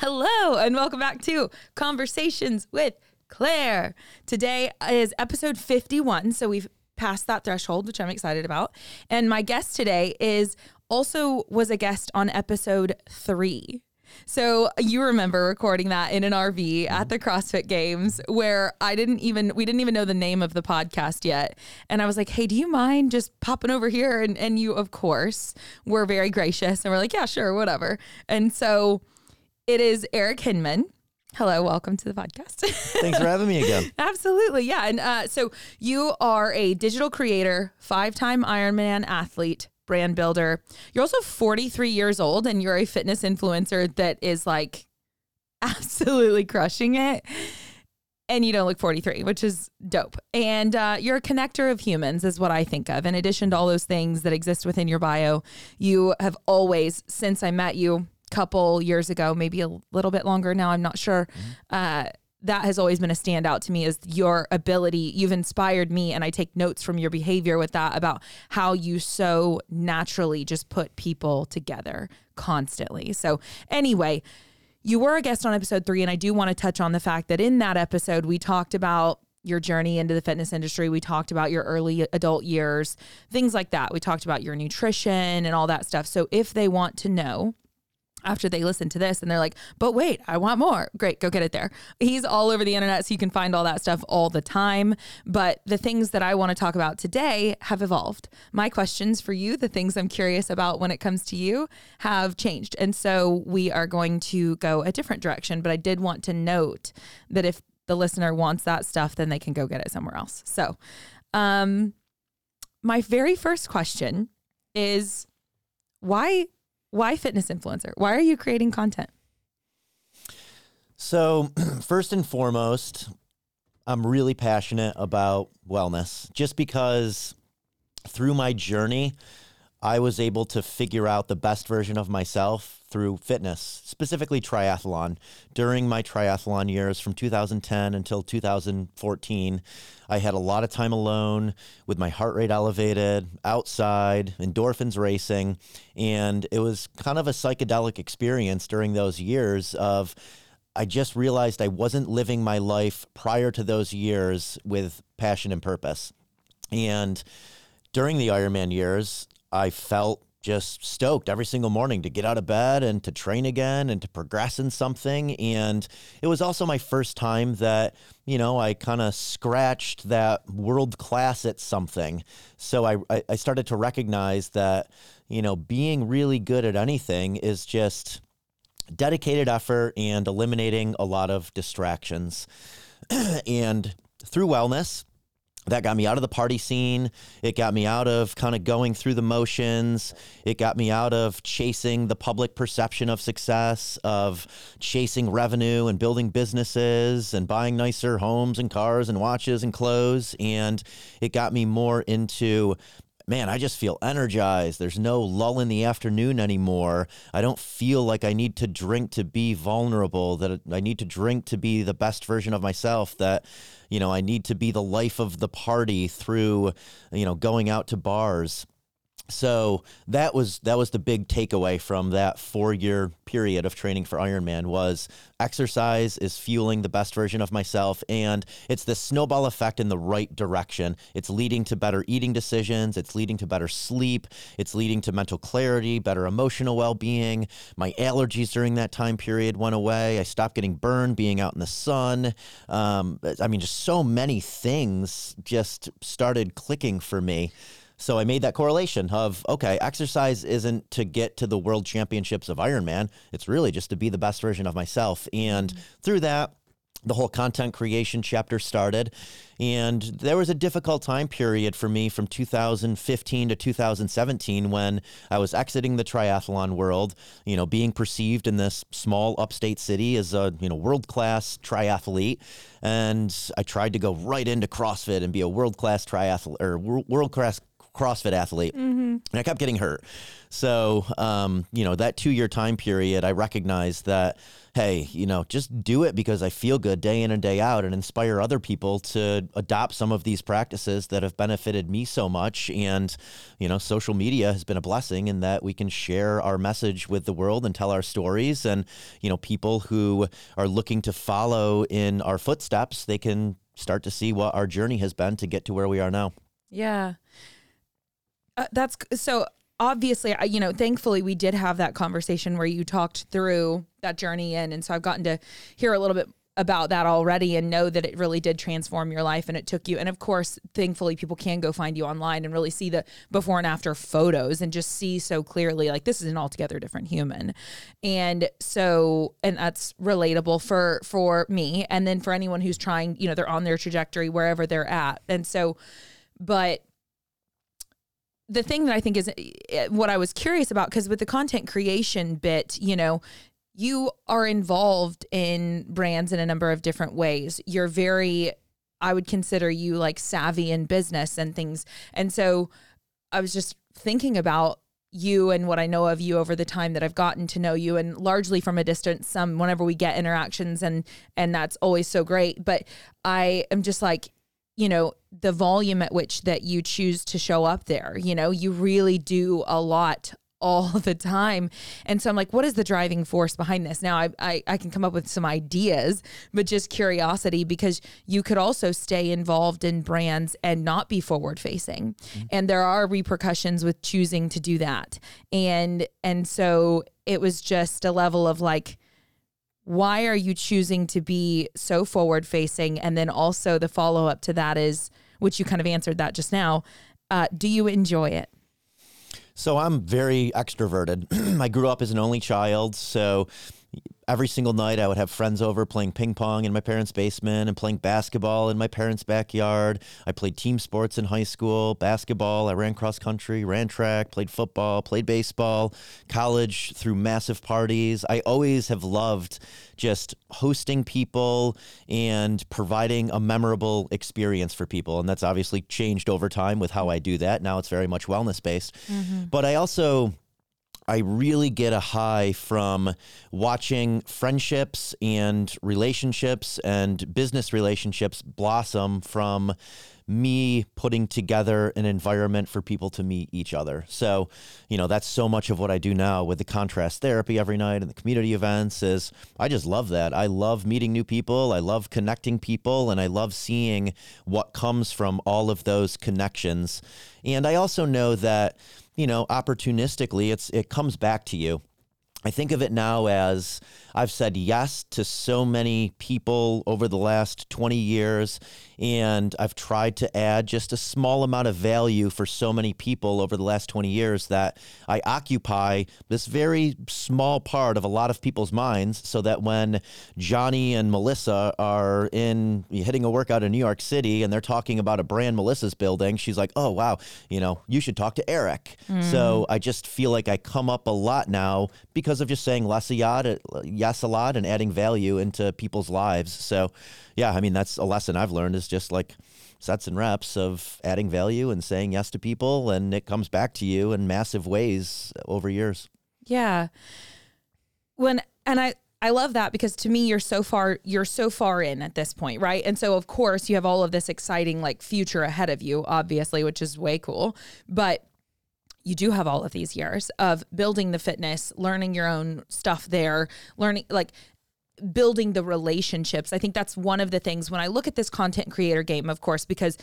Hello, and welcome back to Conversations with Claire. Today is episode 51, so we've passed that threshold, which I'm excited about. And my guest today is also was a guest on episode 3. So you remember recording that in an RV at the CrossFit Games where I didn't even we didn't even know the name of the podcast yet. And I was like, "Hey, do you mind just popping over here?" And and you of course were very gracious and we're like, "Yeah, sure, whatever." And so it is Eric Hinman. Hello, welcome to the podcast. Thanks for having me again. Absolutely. Yeah. And uh, so you are a digital creator, five time Ironman athlete, brand builder. You're also 43 years old and you're a fitness influencer that is like absolutely crushing it. And you don't look 43, which is dope. And uh, you're a connector of humans, is what I think of. In addition to all those things that exist within your bio, you have always, since I met you, couple years ago, maybe a little bit longer now, I'm not sure. Uh, that has always been a standout to me is your ability. You've inspired me, and I take notes from your behavior with that about how you so naturally just put people together constantly. So, anyway, you were a guest on episode three, and I do want to touch on the fact that in that episode, we talked about your journey into the fitness industry. We talked about your early adult years, things like that. We talked about your nutrition and all that stuff. So, if they want to know, after they listen to this and they're like, but wait, I want more. Great, go get it there. He's all over the internet, so you can find all that stuff all the time. But the things that I want to talk about today have evolved. My questions for you, the things I'm curious about when it comes to you, have changed. And so we are going to go a different direction. But I did want to note that if the listener wants that stuff, then they can go get it somewhere else. So, um, my very first question is why why fitness influencer? Why are you creating content? So, first and foremost, I'm really passionate about wellness just because through my journey, I was able to figure out the best version of myself through fitness, specifically triathlon. During my triathlon years from 2010 until 2014, I had a lot of time alone with my heart rate elevated, outside, endorphins racing, and it was kind of a psychedelic experience during those years of I just realized I wasn't living my life prior to those years with passion and purpose. And during the Ironman years, I felt just stoked every single morning to get out of bed and to train again and to progress in something. And it was also my first time that, you know, I kind of scratched that world class at something. So I, I started to recognize that, you know, being really good at anything is just dedicated effort and eliminating a lot of distractions. and through wellness, that got me out of the party scene. It got me out of kind of going through the motions. It got me out of chasing the public perception of success, of chasing revenue and building businesses and buying nicer homes and cars and watches and clothes. And it got me more into man, I just feel energized. There's no lull in the afternoon anymore. I don't feel like I need to drink to be vulnerable, that I need to drink to be the best version of myself, that, you know, I need to be the life of the party through, you know, going out to bars so that was that was the big takeaway from that four year period of training for Ironman was exercise is fueling the best version of myself and it's the snowball effect in the right direction. It's leading to better eating decisions, it's leading to better sleep, it's leading to mental clarity, better emotional well being. My allergies during that time period went away. I stopped getting burned being out in the sun. Um, I mean, just so many things just started clicking for me. So I made that correlation of okay, exercise isn't to get to the world championships of Ironman. It's really just to be the best version of myself. And mm-hmm. through that, the whole content creation chapter started. And there was a difficult time period for me from 2015 to 2017 when I was exiting the triathlon world, you know, being perceived in this small upstate city as a, you know, world class triathlete. And I tried to go right into CrossFit and be a world class triathlete or world class CrossFit athlete, and I kept getting hurt. So, um, you know, that two year time period, I recognized that, hey, you know, just do it because I feel good day in and day out and inspire other people to adopt some of these practices that have benefited me so much. And, you know, social media has been a blessing in that we can share our message with the world and tell our stories. And, you know, people who are looking to follow in our footsteps, they can start to see what our journey has been to get to where we are now. Yeah. Uh, that's so obviously, you know, thankfully we did have that conversation where you talked through that journey in. And so I've gotten to hear a little bit about that already and know that it really did transform your life and it took you. And of course, thankfully, people can go find you online and really see the before and after photos and just see so clearly like this is an altogether different human. And so, and that's relatable for for me and then for anyone who's trying, you know, they're on their trajectory wherever they're at. And so, but the thing that I think is eh, what I was curious about because with the content creation bit, you know, you are involved in brands in a number of different ways. You're very, I would consider you like savvy in business and things. And so I was just thinking about you and what I know of you over the time that I've gotten to know you and largely from a distance some whenever we get interactions and and that's always so great but I am just like you know the volume at which that you choose to show up there you know you really do a lot all the time. And so i'm like what is the driving force behind this? Now I, I i can come up with some ideas but just curiosity because you could also stay involved in brands and not be forward facing mm-hmm. and there are repercussions with choosing to do that. And and so it was just a level of like why are you choosing to be so forward facing and then also the follow up to that is which you kind of answered that just now uh, do you enjoy it So I'm very extroverted. I grew up as an only child, so every single night I would have friends over playing ping pong in my parents' basement and playing basketball in my parents' backyard. I played team sports in high school, basketball, I ran cross country, ran track, played football, played baseball, college through massive parties. I always have loved just hosting people and providing a memorable experience for people. And that's obviously changed over time with how I do that. Now it's very much wellness based. Mm-hmm. But I also I really get a high from watching friendships and relationships and business relationships blossom from me putting together an environment for people to meet each other. So, you know, that's so much of what I do now with the contrast therapy every night and the community events is I just love that. I love meeting new people, I love connecting people, and I love seeing what comes from all of those connections. And I also know that you know, opportunistically, it's it comes back to you. I think of it now as I've said yes to so many people over the last 20 years, and I've tried to add just a small amount of value for so many people over the last 20 years that I occupy this very small part of a lot of people's minds so that when Johnny and Melissa are in hitting a workout in New York City and they're talking about a brand Melissa's building, she's like, oh, wow, you know, you should talk to Eric. So mm. I just feel like I come up a lot now because of just saying less a yacht, yes a lot and adding value into people's lives. So yeah, I mean that's a lesson I've learned is just like sets and reps of adding value and saying yes to people and it comes back to you in massive ways over years. Yeah. When and I I love that because to me you're so far you're so far in at this point, right? And so of course you have all of this exciting like future ahead of you, obviously, which is way cool. But you do have all of these years of building the fitness, learning your own stuff there, learning like building the relationships. I think that's one of the things when I look at this content creator game, of course, because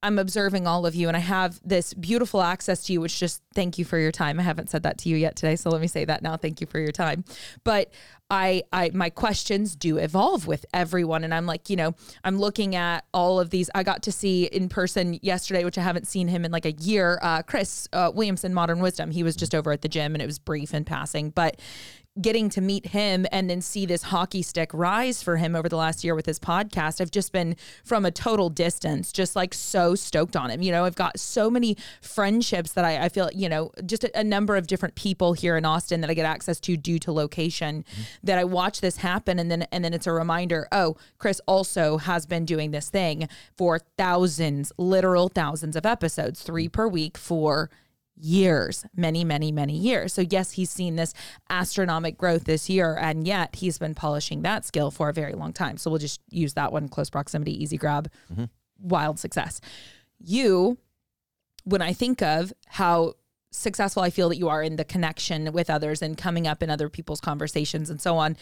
I'm observing all of you and I have this beautiful access to you, which just thank you for your time. I haven't said that to you yet today. So let me say that now. Thank you for your time. But I, I, my questions do evolve with everyone. And I'm like, you know, I'm looking at all of these. I got to see in person yesterday, which I haven't seen him in like a year, uh, Chris uh, Williamson, Modern Wisdom. He was just over at the gym and it was brief and passing. But getting to meet him and then see this hockey stick rise for him over the last year with his podcast, I've just been from a total distance, just like so stoked on him. You know, I've got so many friendships that I, I feel, you know, just a, a, number of different people here in Austin that I get access to due to location mm-hmm. that I watch this happen. And then, and then it's a reminder, oh, Chris also has been doing this thing for thousands, literal thousands of episodes, three per week for years, many, many, many years. So, yes, he's seen this astronomic growth this year, and yet he's been polishing that skill for a very long time. So, we'll just use that one close proximity, easy grab, mm-hmm. wild success. You, when I think of how successful I feel that you are in the connection with others and coming up in other people's conversations and so on.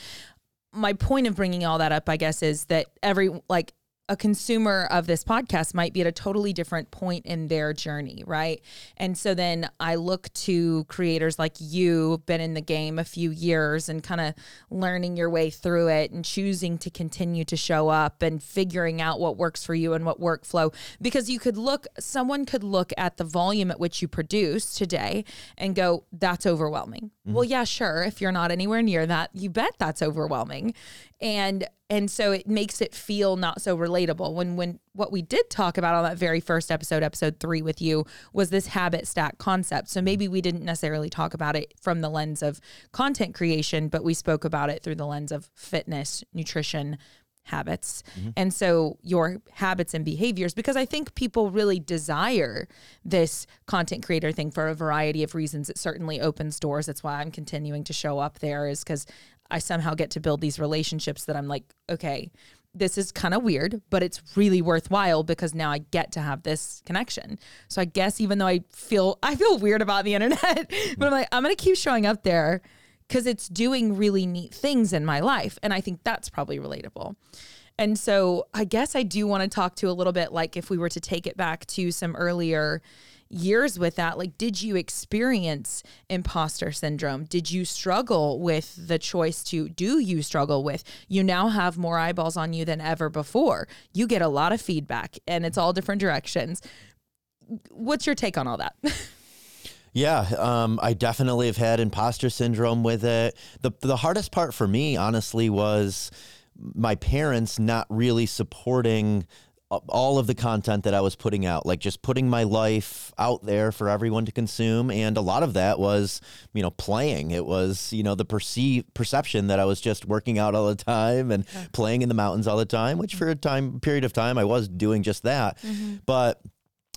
My point of bringing all that up, I guess, is that every like a consumer of this podcast might be at a totally different point in their journey, right? And so then I look to creators like you, been in the game a few years and kind of learning your way through it and choosing to continue to show up and figuring out what works for you and what workflow. Because you could look, someone could look at the volume at which you produce today and go, that's overwhelming. Mm-hmm. Well, yeah, sure. If you're not anywhere near that, you bet that's overwhelming and and so it makes it feel not so relatable when when what we did talk about on that very first episode episode 3 with you was this habit stack concept so maybe we didn't necessarily talk about it from the lens of content creation but we spoke about it through the lens of fitness nutrition habits mm-hmm. and so your habits and behaviors because i think people really desire this content creator thing for a variety of reasons it certainly opens doors that's why i'm continuing to show up there is because I somehow get to build these relationships that I'm like, okay, this is kind of weird, but it's really worthwhile because now I get to have this connection. So I guess even though I feel I feel weird about the internet, but I'm like I'm going to keep showing up there cuz it's doing really neat things in my life and I think that's probably relatable. And so I guess I do want to talk to a little bit like if we were to take it back to some earlier years with that like did you experience imposter syndrome? Did you struggle with the choice to do you struggle with? You now have more eyeballs on you than ever before. You get a lot of feedback and it's all different directions. What's your take on all that Yeah, um, I definitely have had imposter syndrome with it. The the hardest part for me, honestly, was my parents not really supporting all of the content that I was putting out, like just putting my life out there for everyone to consume. And a lot of that was, you know, playing. It was, you know, the perceive perception that I was just working out all the time and yeah. playing in the mountains all the time, which for a time period of time I was doing just that. Mm-hmm. But,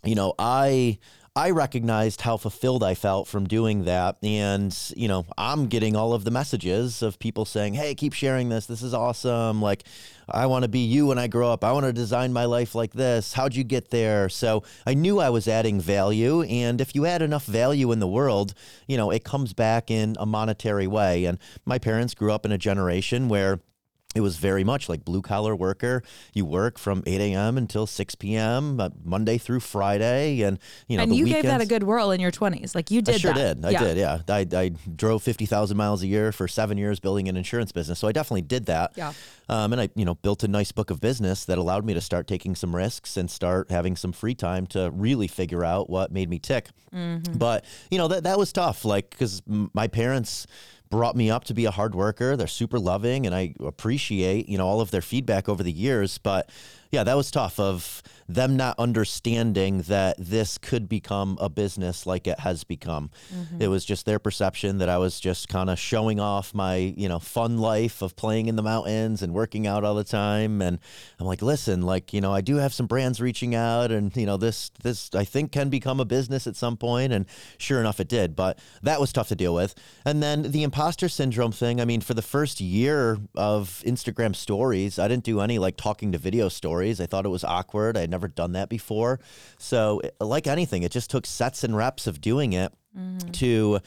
you know, I I recognized how fulfilled I felt from doing that. And, you know, I'm getting all of the messages of people saying, hey, keep sharing this. This is awesome. Like, I want to be you when I grow up. I want to design my life like this. How'd you get there? So I knew I was adding value. And if you add enough value in the world, you know, it comes back in a monetary way. And my parents grew up in a generation where it was very much like blue collar worker. You work from 8 a.m. until 6 p.m. Uh, Monday through Friday, and you know. And you weekends, gave that a good whirl in your 20s. Like you did. I sure that. did. I yeah. did. Yeah. I, I drove 50,000 miles a year for seven years building an insurance business. So I definitely did that. Yeah. Um, and I, you know, built a nice book of business that allowed me to start taking some risks and start having some free time to really figure out what made me tick. Mm-hmm. But you know that that was tough. Like because my parents brought me up to be a hard worker. They're super loving, and I appreciate you know all of their feedback over the years. But yeah, that was tough of them not understanding that this could become a business like it has become. Mm-hmm. It was just their perception that I was just kind of showing off my, you know, fun life of playing in the mountains and working out all the time. And I'm like, listen, like, you know, I do have some brands reaching out and, you know, this, this I think can become a business at some point. And sure enough, it did. But that was tough to deal with. And then the imposter syndrome thing, I mean, for the first year of Instagram stories, I didn't do any like talking to video stories. I thought it was awkward. I had never done that before. So, like anything, it just took sets and reps of doing it mm-hmm. to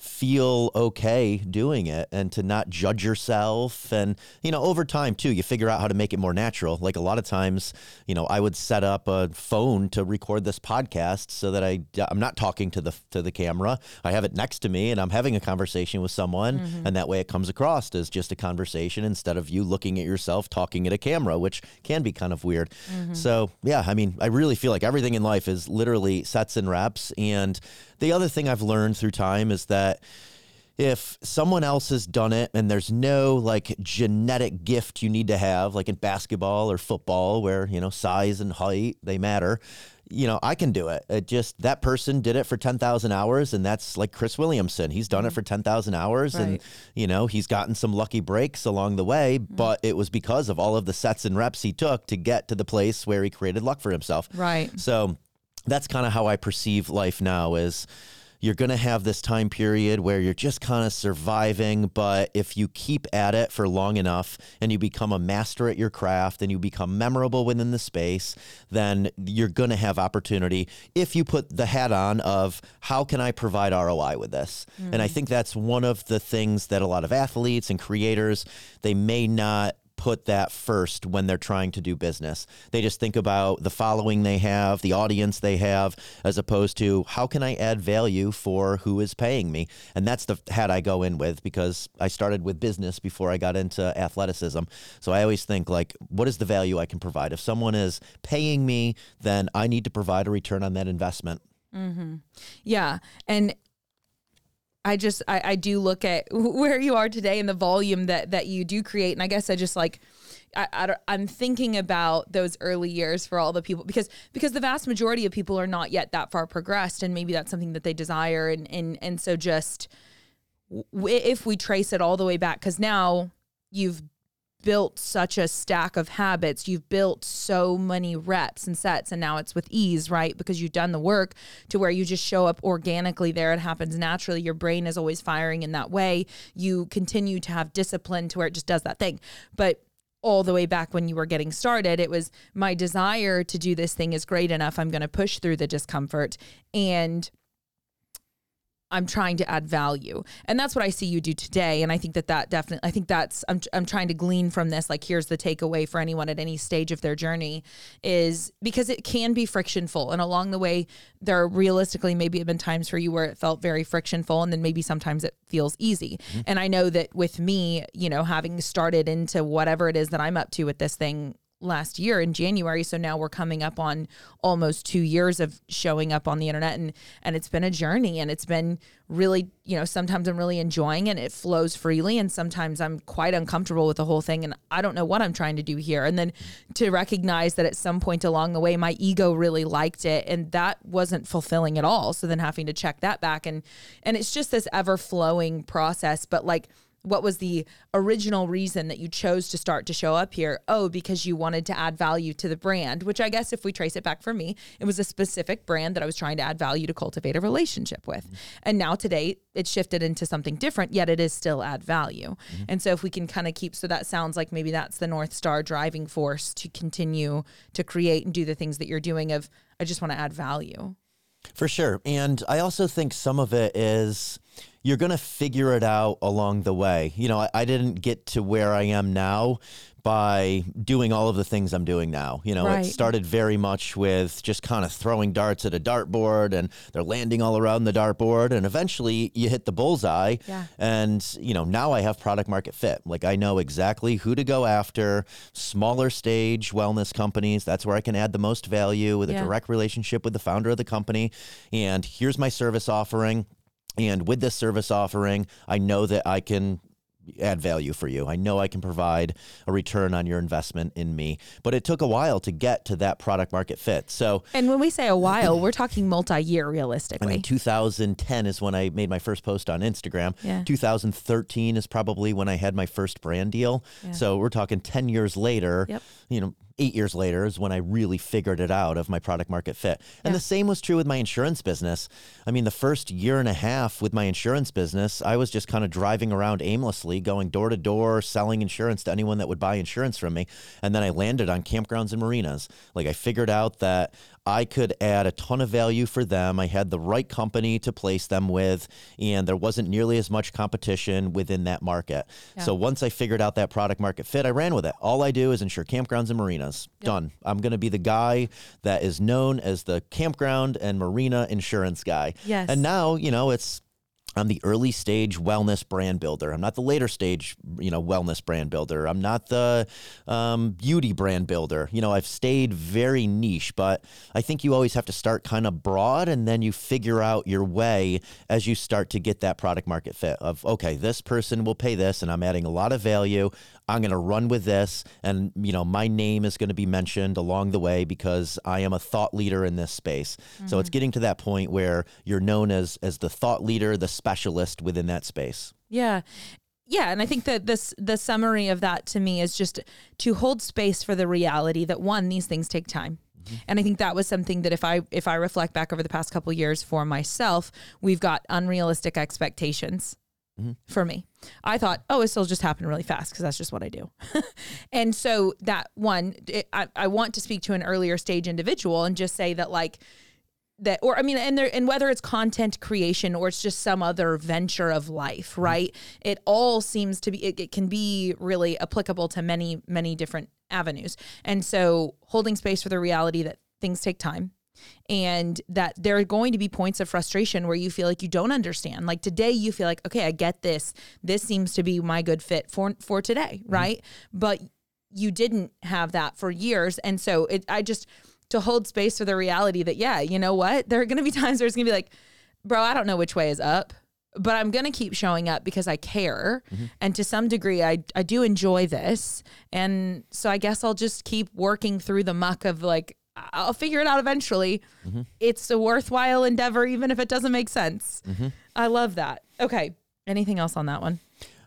feel okay doing it and to not judge yourself. And, you know, over time too, you figure out how to make it more natural. Like a lot of times, you know, I would set up a phone to record this podcast so that I, I'm not talking to the, to the camera. I have it next to me and I'm having a conversation with someone. Mm-hmm. And that way it comes across as just a conversation instead of you looking at yourself talking at a camera, which can be kind of weird. Mm-hmm. So, yeah, I mean, I really feel like everything in life is literally sets and reps. And the other thing I've learned through time is that if someone else has done it and there's no like genetic gift you need to have like in basketball or football where you know size and height they matter you know i can do it. It just that person did it for 10,000 hours and that's like Chris Williamson. He's done it mm-hmm. for 10,000 hours and you know he's gotten some lucky breaks along the way mm-hmm. but it was because of all of the sets and reps he took to get to the place where he created luck for himself. Right. so that's kind of how I perceive life now is you're going to have this time period where you're just kind of surviving, but if you keep at it for long enough and you become a master at your craft and you become memorable within the space, then you're going to have opportunity if you put the hat on of how can I provide ROI with this? And I mm. think that's one of the things that a lot of athletes and creators they may not put that first when they're trying to do business. They just think about the following they have, the audience they have, as opposed to how can I add value for who is paying me? And that's the hat I go in with because I started with business before I got into athleticism. So I always think like, what is the value I can provide? If someone is paying me, then I need to provide a return on that investment. Mm-hmm. Yeah. And I just I, I do look at where you are today and the volume that that you do create. And I guess I just like I, I I'm thinking about those early years for all the people because because the vast majority of people are not yet that far progressed and maybe that's something that they desire and and and so just w- if we trace it all the way back because now you've built such a stack of habits. You've built so many reps and sets, and now it's with ease, right? Because you've done the work to where you just show up organically there. It happens naturally. Your brain is always firing in that way. You continue to have discipline to where it just does that thing. But all the way back when you were getting started, it was my desire to do this thing is great enough. I'm going to push through the discomfort and I'm trying to add value. And that's what I see you do today. And I think that that definitely, I think that's, I'm, I'm trying to glean from this. Like, here's the takeaway for anyone at any stage of their journey is because it can be frictionful. And along the way, there are realistically maybe have been times for you where it felt very frictionful. And then maybe sometimes it feels easy. Mm-hmm. And I know that with me, you know, having started into whatever it is that I'm up to with this thing last year in January. So now we're coming up on almost two years of showing up on the internet and and it's been a journey and it's been really, you know, sometimes I'm really enjoying it. It flows freely and sometimes I'm quite uncomfortable with the whole thing and I don't know what I'm trying to do here. And then to recognize that at some point along the way my ego really liked it and that wasn't fulfilling at all. So then having to check that back and and it's just this ever flowing process. But like what was the original reason that you chose to start to show up here? Oh, because you wanted to add value to the brand, which I guess if we trace it back for me, it was a specific brand that I was trying to add value to cultivate a relationship with. And now today it shifted into something different, yet it is still add value. Mm-hmm. And so if we can kind of keep, so that sounds like maybe that's the North Star driving force to continue to create and do the things that you're doing of, I just want to add value. For sure. And I also think some of it is you're going to figure it out along the way. You know, I, I didn't get to where I am now by doing all of the things I'm doing now. You know, Right. it started very much with just kind of throwing darts at a dartboard and they're landing all around the dartboard. And eventually you hit the bullseye. Yeah. And, you know, now I have product market fit. Like I know exactly who to go after, smaller stage wellness companies. That's where I can add the most value with a direct relationship with the founder of the company. And here's my service offering. And with this service offering, I know that I can add value for you. I know I can provide a return on your investment in me. But it took a while to get to that product market fit. So And when we say a while, we're talking multi year realistically. I mean, 2010 is when I made my first post on Instagram. Yeah. 2013 is probably when I had my first brand deal. Yeah. So we're talking 10 years later. Yep. You know, eight years later is when I really figured it out of my product market fit. And Yeah. the same was true with my insurance business. I mean, the first year and a half with my insurance business, I was just kind of driving around aimlessly, going door to door, selling insurance to anyone that would buy insurance from me. And then I landed on campgrounds and marinas. Like I figured out that I could add a ton of value for them. I had the right company to place them with, and there wasn't nearly as much competition within that market. So once I figured out that product market fit, I ran with it. All I do is insure campgrounds and marinas. Done. I'm going to be the guy that is known as the campground and marina insurance guy. Yes. And now, you know, it's I'm the early stage wellness brand builder. I'm not the later stage, you know, wellness brand builder. I'm not the um, beauty brand builder. You know, I've stayed very niche, but I think you always have to start kind of broad and then you figure out your way as you start to get that product market fit of, okay, this person will pay this and I'm adding a lot of value. I'm going to run with this. And, you know, my name is going to be mentioned along the way because I am a thought leader in this space. Mm-hmm. So it's mm-hmm. getting to that point where you're known as, as the thought leader, the specialist within that space. Yeah. Yeah, and I think that this the summary of that to me is just to hold space for the reality that one these things take time. Mm-hmm. And I think that was something that if I if I reflect back over the past couple years for myself, we've got unrealistic expectations mm-hmm. for me. I thought, oh, it'll just happen really fast because that's just what I do. and so that one, it, I, I want to speak to an earlier stage individual and just say that like that or i mean and there and whether it's content creation or it's just some other venture of life mm-hmm. right it all seems to be it, it, can be really applicable to many many different avenues and so holding space for the reality that things take time and that there are going to be points of frustration where you feel like you don't understand like today you feel like okay i get this this seems to be my good fit for for today mm-hmm. right but you didn't have that for years and so it i just to hold space for the reality that, yeah, you know what? There are going to be times where it's going to be like, bro, I don't know which way is up, but I'm going to keep showing up because I care. Mm-hmm. And to some degree, I, I do enjoy this. And so I guess I'll just keep working through the muck of like, I'll figure it out eventually. Mm-hmm. It's a worthwhile endeavor, even if it doesn't make sense. Mm-hmm. I love that. Okay. Anything else on that one?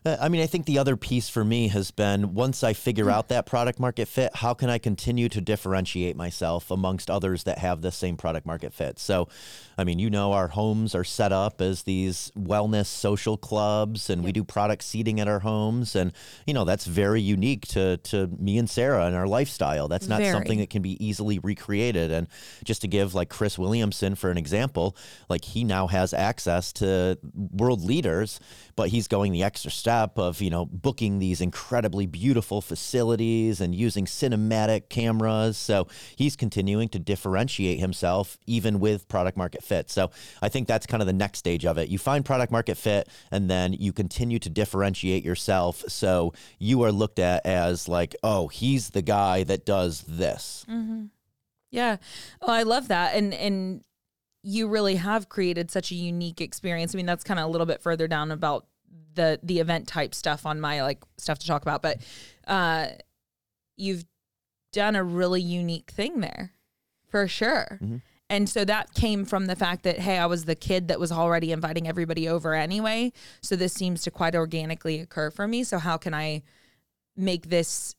Uh, I mean, I think the other piece for me has been once I figure out that product market fit, how can I continue to differentiate myself amongst others that have the same product market fit? So, I mean, you know, our homes are set up as these wellness social clubs, and we do product seating at our homes, and you know that's very unique to to me and Sarah and our lifestyle. That's not very. something that can be easily recreated. And just to give like Chris Williamson for an example, like he now has access to world leaders, but he's going the extra step of you know booking these incredibly beautiful facilities and using cinematic cameras. So he's continuing to differentiate himself even with product market fit. So I think that's kind of the next stage of it. You find product market fit and then you continue to differentiate yourself. So you are looked at as like, oh, he's the guy that does this. Mm-hmm. Yeah. Oh, I love that. And, and, you really have created such a unique experience. I mean, that's kind of a little bit further down about the the event type stuff on my like stuff to talk about, but uh you've done a really unique thing there for sure. Mm-hmm. And so that came from the fact that, hey, I was the kid that was already inviting everybody over anyway. So this seems to quite organically occur for me. So how can I make this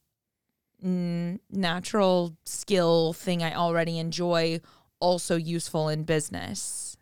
natural skill thing I already enjoy also useful in business?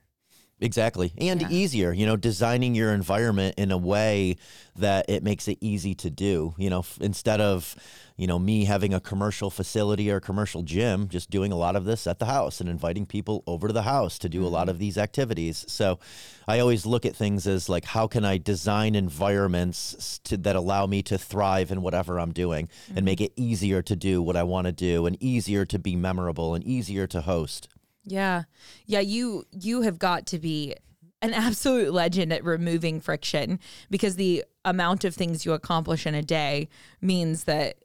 Exactly. And yeah. easier, you know, designing your environment in a way that it makes it easy to do. You know, f- instead of, you know, me having a commercial facility or commercial gym, just doing a lot of this at the house and inviting people over to the house to do mm-hmm. a lot mm-hmm. of these activities. So I always look at things as like, how can I design environments to, that allow me to thrive in whatever I'm doing mm-hmm. and make it easier to do what I want to do and easier to be memorable and easier to host. Yeah. Yeah, you you have got to be an absolute legend at removing friction because the amount of things you accomplish in a day means that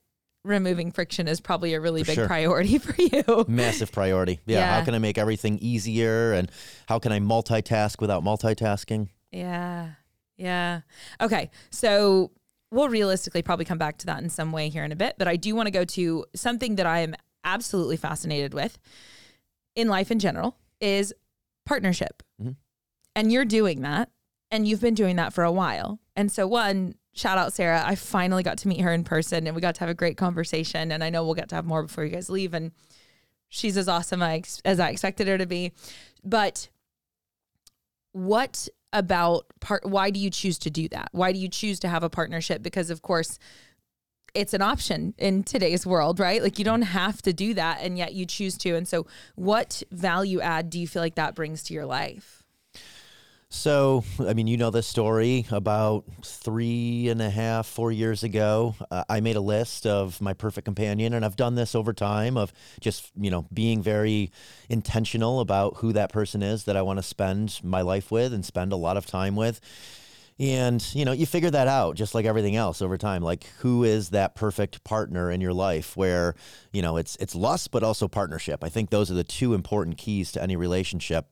removing friction is probably a really for big sure. priority for you. Massive priority. Yeah. yeah. How can I make everything easier and how can I multitask without multitasking? Yeah. Yeah. Okay. So we'll realistically probably come back to that in some way here in a bit, but I do want to go to something that I am absolutely fascinated with in life in general is partnership. Mm-hmm. And you're doing that. And you've been doing that for a while. And so, one, shout out Sarah. I finally got to meet her in person and we got to have a great conversation. And I know we'll get to have more before you guys leave. And she's as awesome as I expected her to be. But what about part? Why do you choose to do that? Why do you choose to have a partnership? Because, of course, it's an option in today's world, right? Like you don't have to do that and yet you choose to. And so what value add do you feel like that brings to your life? So, I mean, you know this story. About three and a half, four years ago, uh, I made a list of my perfect companion, and I've done this over time of just, you know, being very intentional about who that person is that I want to spend my life with and spend a lot of time with. And, you know, you figure that out just like everything else over time. Like who is that perfect partner in your life where, you know, it's it's lust but also partnership. I think those are the two important keys to any relationship.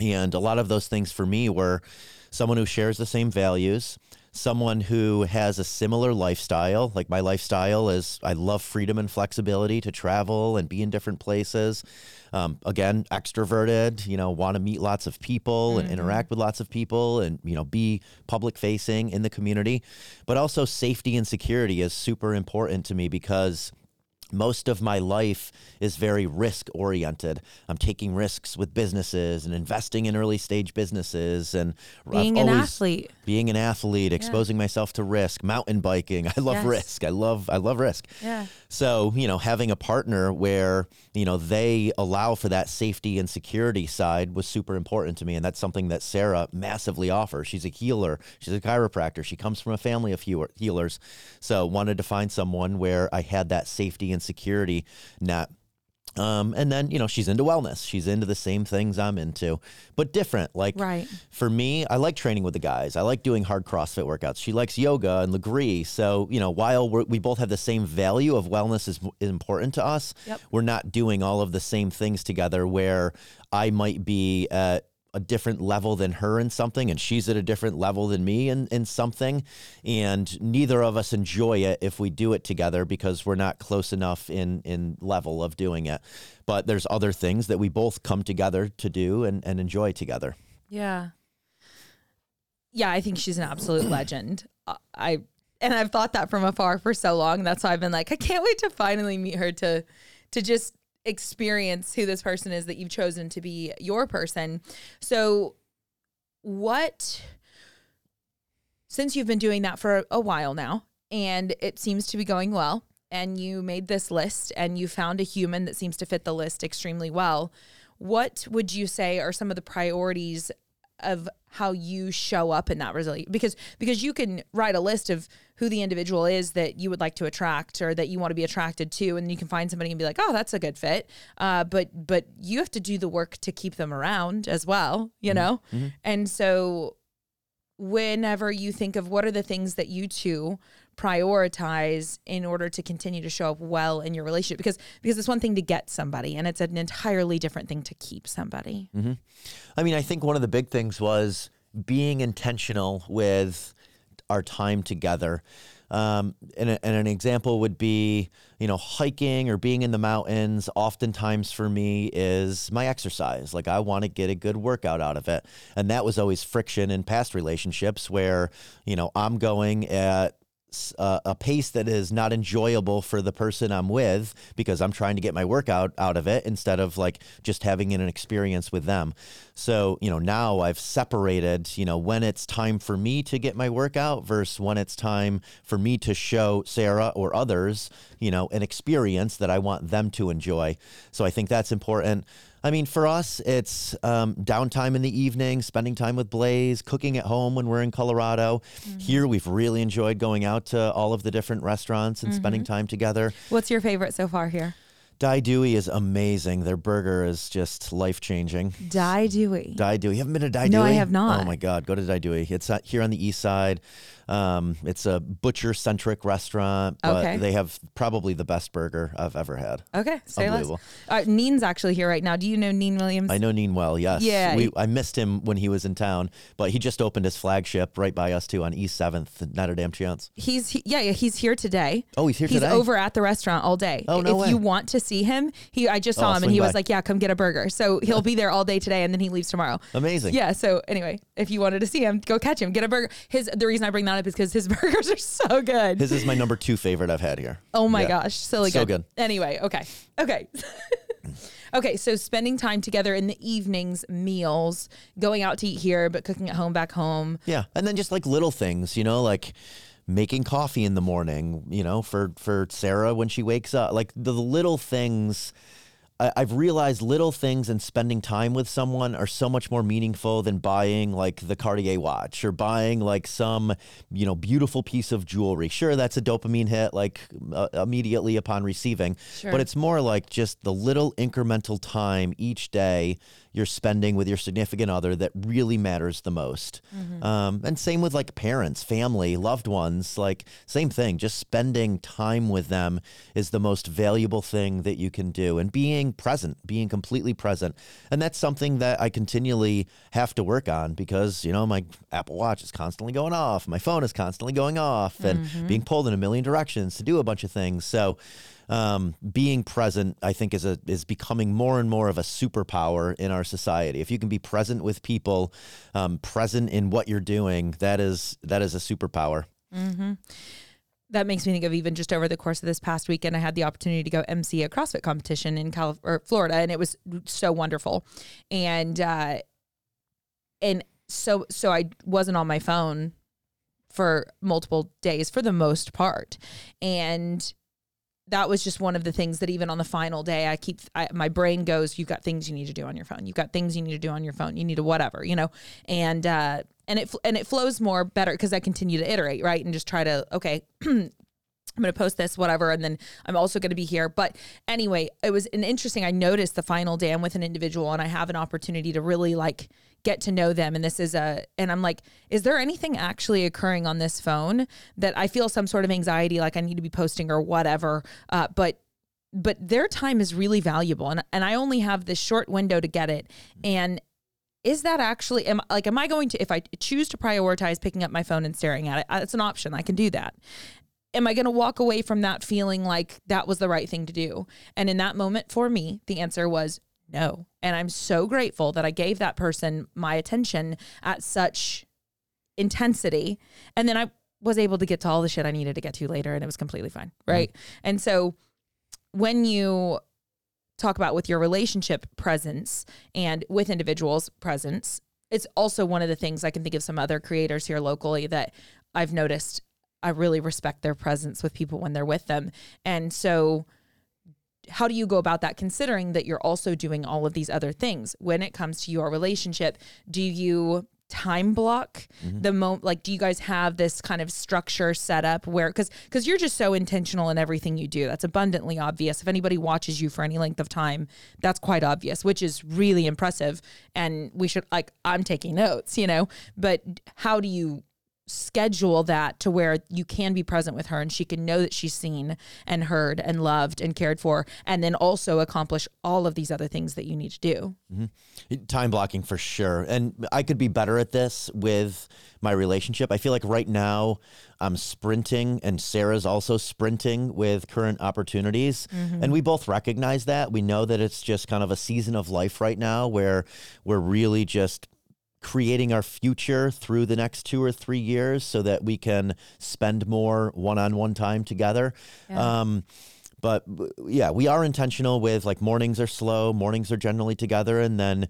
And a lot of those things for me were someone who shares the same values, someone who has a similar lifestyle. Like my lifestyle is I love freedom and flexibility to travel and be in different places. Um, again, extroverted, you know, want to meet lots of people and interact with lots of people and, you know, be public facing in the community. But also safety and security is super important to me because most of my life is very risk oriented. I'm taking risks with businesses and investing in early stage businesses and I've Being an athlete. being an athlete, exposing myself to risk, mountain biking. I love Yes. risk. I love I love risk. Yeah. So, you know, having a partner where, you know, they allow for that safety and security side was super important to me. And that's something that Sarah massively offers. She's a healer, she's a chiropractor. She comes from a family of healers. So, wanted to find someone where I had that safety and security net. Um, and then, you know, she's into wellness. She's into the same things I'm into, but different. Like, Right. for me, I like training with the guys. I like doing hard CrossFit workouts. She likes yoga and Lagree. So, you know, while we're, we both have the same value of wellness is, is important to us, Yep. we're not doing all of the same things together where I might be at a different level than her in something and she's at a different level than me in, in something. And neither of us enjoy it if we do it together because we're not close enough in, in level of doing it. But there's other things that we both come together to do and, and enjoy together. Yeah. Yeah, I think she's an absolute legend. Uh, I and I've thought that from afar for so long. That's why I've been like, I can't wait to finally meet her to to just experience who this person is that you've chosen to be your person. So what since you've been doing that for a while now and it seems to be going well and you made this list and you found a human that seems to fit the list extremely well what would you say are some of the priorities of how you show up in that resilience because because you can write a list of who the individual is that you would like to attract or that you want to be attracted to and you can find somebody and be like oh that's a good fit. Uh, but but you have to do the work to keep them around as well you know? And so whenever you think of what are the things that you two prioritize in order to continue to show up well in your relationship because because it's one thing to get somebody and it's an entirely different thing to keep somebody I mean, I think one of the big things was being intentional with our time together. Um, and, and an example would be, you know, hiking or being in the mountains. Oftentimes for me is my exercise. Like I want to get a good workout out of it, and that was always friction in past relationships where, you know, I'm going at uh, a pace that is not enjoyable for the person I'm with because I'm trying to get my workout out of it instead of like just having an experience with them. So, you know, now I've separated, you know, when it's time for me to get my workout versus when it's time for me to show Sarah or others, you know, an experience that I want them to enjoy. So I think that's important. I mean, for us, it's um, downtime in the evening, spending time with Blaze, cooking at home when we're in Colorado. Here, we've really enjoyed going out to all of the different restaurants and spending time together. what's your favorite so far here Dai Due is amazing. Their burger is just life changing. dai due Dai Due. You haven't been to Dai No, Dewey? I have not. Oh my God, go to Dai Due. It's uh, here on the east side. Um, it's a butcher centric restaurant, but Okay. they have probably the best burger I've ever had. okay say less Unbelievable. uh, neen's actually here right now do you know neen williams I know Neen well, yes. Yeah. We, I missed him when he was in town, but he just opened his flagship right by us too on East 7th, not a damn chance. He's he, yeah, yeah, he's here today. Oh, he's here today. He's today? over at the restaurant all day. Oh, no if you want to see him, he I just Oh, saw I'll him and he was like, "Yeah, come get a burger." So he'll be there all day today, and then he leaves tomorrow. Amazing. Yeah. So anyway, if you wanted to see him, go catch him, get a burger. His the reason I bring that up is because his burgers are so good. His is my number two favorite I've had here. oh my Yeah. gosh, silly So good. good. Anyway, okay, okay. Okay, so spending time together in the evenings, meals, going out to eat here, but cooking at home back home. Yeah, and then just like little things, you know, like making coffee in the morning, you know, for for Sarah when she wakes up. Like the little things I, I've realized little things and spending time with someone are so much more meaningful than buying like the Cartier watch or buying like some, you know, beautiful piece of jewelry. Sure, that's a dopamine hit like uh, immediately upon receiving, Sure. but it's more like just the little incremental time each day you're spending with your significant other that really matters the most. Um, and same with like parents, family, loved ones, like same thing. Just spending time with them is the most valuable thing that you can do and being present, being completely present. And that's something that I continually have to work on because, you know, my Apple Watch is constantly going off, my phone is constantly going off and being pulled in a million directions to do a bunch of things. So, um, being present, I think, is a is becoming more and more of a superpower in our society. If you can be present with people, um, present in what you're doing, that is that is a superpower. that makes me think of even just over the course of this past weekend, I had the opportunity to go MC a CrossFit competition in Calif- or Florida, and it was so wonderful. And uh, and so so I wasn't on my phone for multiple days for the most part, and that was just one of the things that even on the final day, I keep I, my brain goes, "You've got things you need to do on your phone. You've got things you need to do on your phone. You need to whatever, you know." And uh, and it and it flows more better because I continue to iterate, right, and just try to okay. I'm going to post this, whatever, and then I'm also going to be here. But anyway, it was an interesting. I noticed the final day I'm with an individual, and I have an opportunity to really like get to know them. And this is a, and I'm like, is there anything actually occurring on this phone that I feel some sort of anxiety, like I need to be posting or whatever? Uh, but but their time is really valuable, and and I only have this short window to get it, and is that actually am like am I going to if I choose to prioritize picking up my phone and staring at it? uh, It's an option. I can do that. Am I going to walk away from that feeling like that was the right thing to do? And in that moment for me, the answer was no. And I'm so grateful that I gave that person my attention at such intensity and then I was able to get to all the shit I needed to get to later and it was completely fine, mm-hmm. right? And so when you talk about with your relationship presence and with individuals presence it's also one of the things i can think of some other creators here locally that i've noticed i really respect their presence with people when they're with them and so how do you go about that considering that you're also doing all of these other things? When it comes to your relationship do you time block mm-hmm. the moment like do you guys have this kind of structure set up where because because you're just so intentional in everything you do. That's abundantly obvious. If anybody watches you for any length of time that's quite obvious which is really impressive. And we should like i'm taking notes you know? But how do you schedule that to where you can be present with her and she can know that she's seen and heard and loved and cared for and then also accomplish all of these other things that you need to do mm-hmm. Time blocking for sure. And I could be better at this with my relationship. I feel like right now I'm sprinting and Sarah's also sprinting with current opportunities. Mm-hmm. And we both recognize that. We know that it's just kind of a season of life right now where we're really just creating our future through the next two or three years so that we can spend more one-on-one time together. Yeah. Um, but yeah, we are intentional with like mornings are slow, mornings are generally together, and then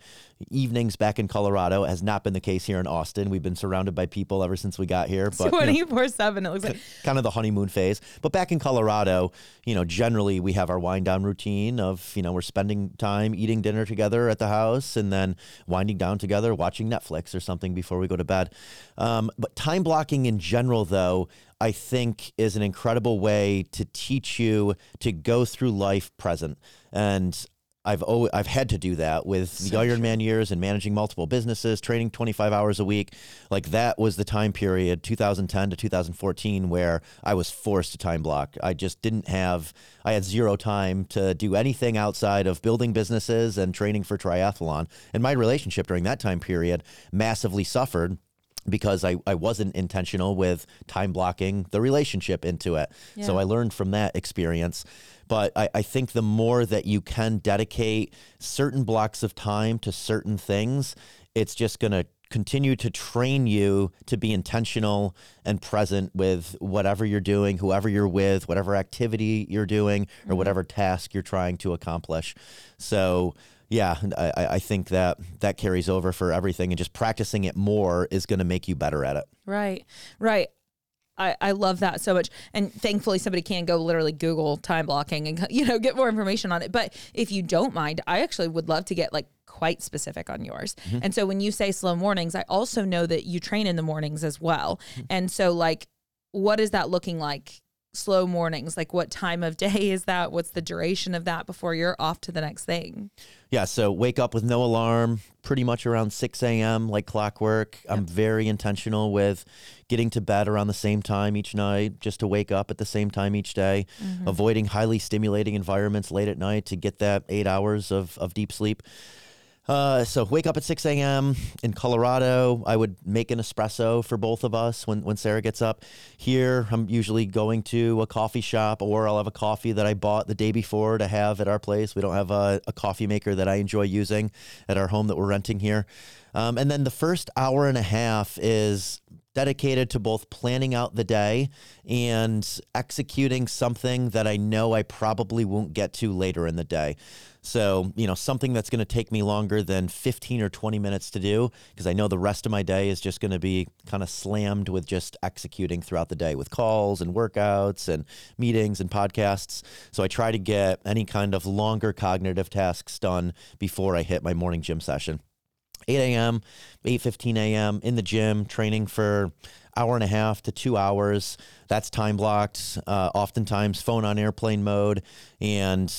evenings back in Colorado has not been the case here in Austin. We've been surrounded by people ever since we got here, but you know, 24 7 it looks like kind of the honeymoon phase. But back in Colorado, you know, generally we have our wind down routine of, you know, we're spending time eating dinner together at the house and then winding down together, watching Netflix or something before we go to bed. Um, but time blocking in general, though, I think is an incredible way to teach you to go through life present. And I've always, I've had to do that with the Ironman years and managing multiple businesses, training 25 hours a week. Like that was the time period 2010 to 2014 where I was forced to time block. I just didn't have I had zero time to do anything outside of building businesses and training for triathlon. And my relationship during that time period massively suffered because I, I wasn't intentional with time blocking the relationship into it. So I learned from that experience. But I, I think the more that you can dedicate certain blocks of time to certain things, it's just going to continue to train you to be intentional and present with whatever you're doing, whoever you're with, whatever activity you're doing, or mm-hmm. whatever task you're trying to accomplish. So, yeah, I, I I think that that carries over for everything, and just practicing it more is going to make you better at it. Right, right. I, I love that so much. And thankfully somebody can go literally Google time blocking and you know get more information on it. But if you don't mind, I actually would love to get like quite specific on yours. Mm-hmm. And so when you say slow mornings, I also know that you train in the mornings as well. Mm-hmm. And so like what is that looking like? Slow mornings, like what time of day is that? What's the duration of that before you're off to the next thing? Yeah, so wake up with no alarm, pretty much around 6 a.m., like clockwork. I'm very intentional with getting to bed around the same time each night, just to wake up at the same time each day, mm-hmm. avoiding highly stimulating environments late at night to get that eight hours of, of deep sleep. Uh, so wake up at 6 a.m. in Colorado. I would make an espresso for both of us when, when Sarah gets up. Here, I'm usually going to a coffee shop or I'll have a coffee that I bought the day before to have at our place. We don't have a, a coffee maker that I enjoy using at our home that we're renting here. Um, and then the first hour and a half is dedicated to both planning out the day and executing something that I know I probably won't get to later in the day. So, you know, something that's going to take me longer than 15 or 20 minutes to do because I know the rest of my day is just going to be kind of slammed with just executing throughout the day with calls and workouts and meetings and podcasts. So I try to get any kind of longer cognitive tasks done before I hit my morning gym session. 8 a.m., 8:15 a.m. in the gym, training for hour and a half to two hours. That's time blocked. Uh, oftentimes, phone on airplane mode, and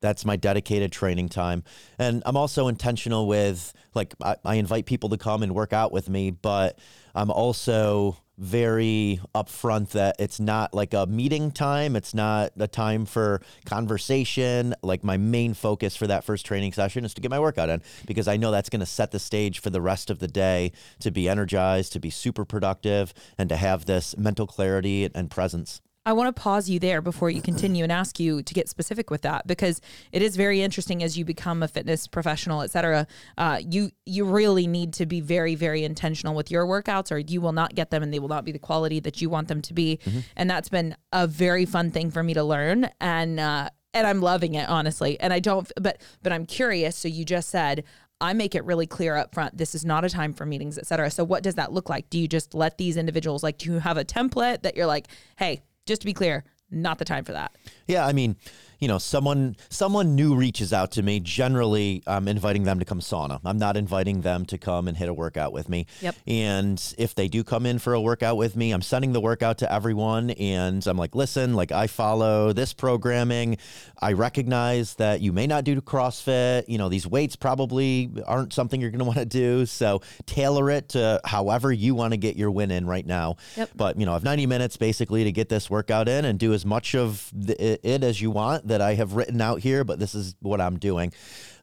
that's my dedicated training time. And I'm also intentional with like I, I invite people to come and work out with me, but I'm also very upfront that it's not like a meeting time. It's not a time for conversation. Like my main focus for that first training session is to get my workout in because I know that's going to set the stage for the rest of the day to be energized, to be super productive, and to have this mental clarity and presence. I want to pause you there before you continue and ask you to get specific with that because it is very interesting as you become a fitness professional, et cetera. Uh, you you really need to be very very intentional with your workouts, or you will not get them, and they will not be the quality that you want them to be. And that's been a very fun thing for me to learn, and uh, and I'm loving it honestly. And I don't, but but I'm curious. So you just said. I make it really clear up front. This is not a time for meetings, et cetera. So what does that look like? Do you just let these individuals like do you have a template that you're like, hey, just to be clear, not the time for that. Yeah, I mean, you know, someone someone new reaches out to me. Generally, I'm inviting them to come sauna. I'm not inviting them to come and hit a workout with me. Yep. And if they do come in for a workout with me, I'm sending the workout to everyone, and I'm like, listen, like I follow this programming. I recognize that you may not do CrossFit. You know, these weights probably aren't something you're going to want to do. So tailor it to however you want to get your win in right now. Yep. But you know, I have 90 minutes basically to get this workout in and do as much of the, it as you want that I have written out here. But this is what I'm doing.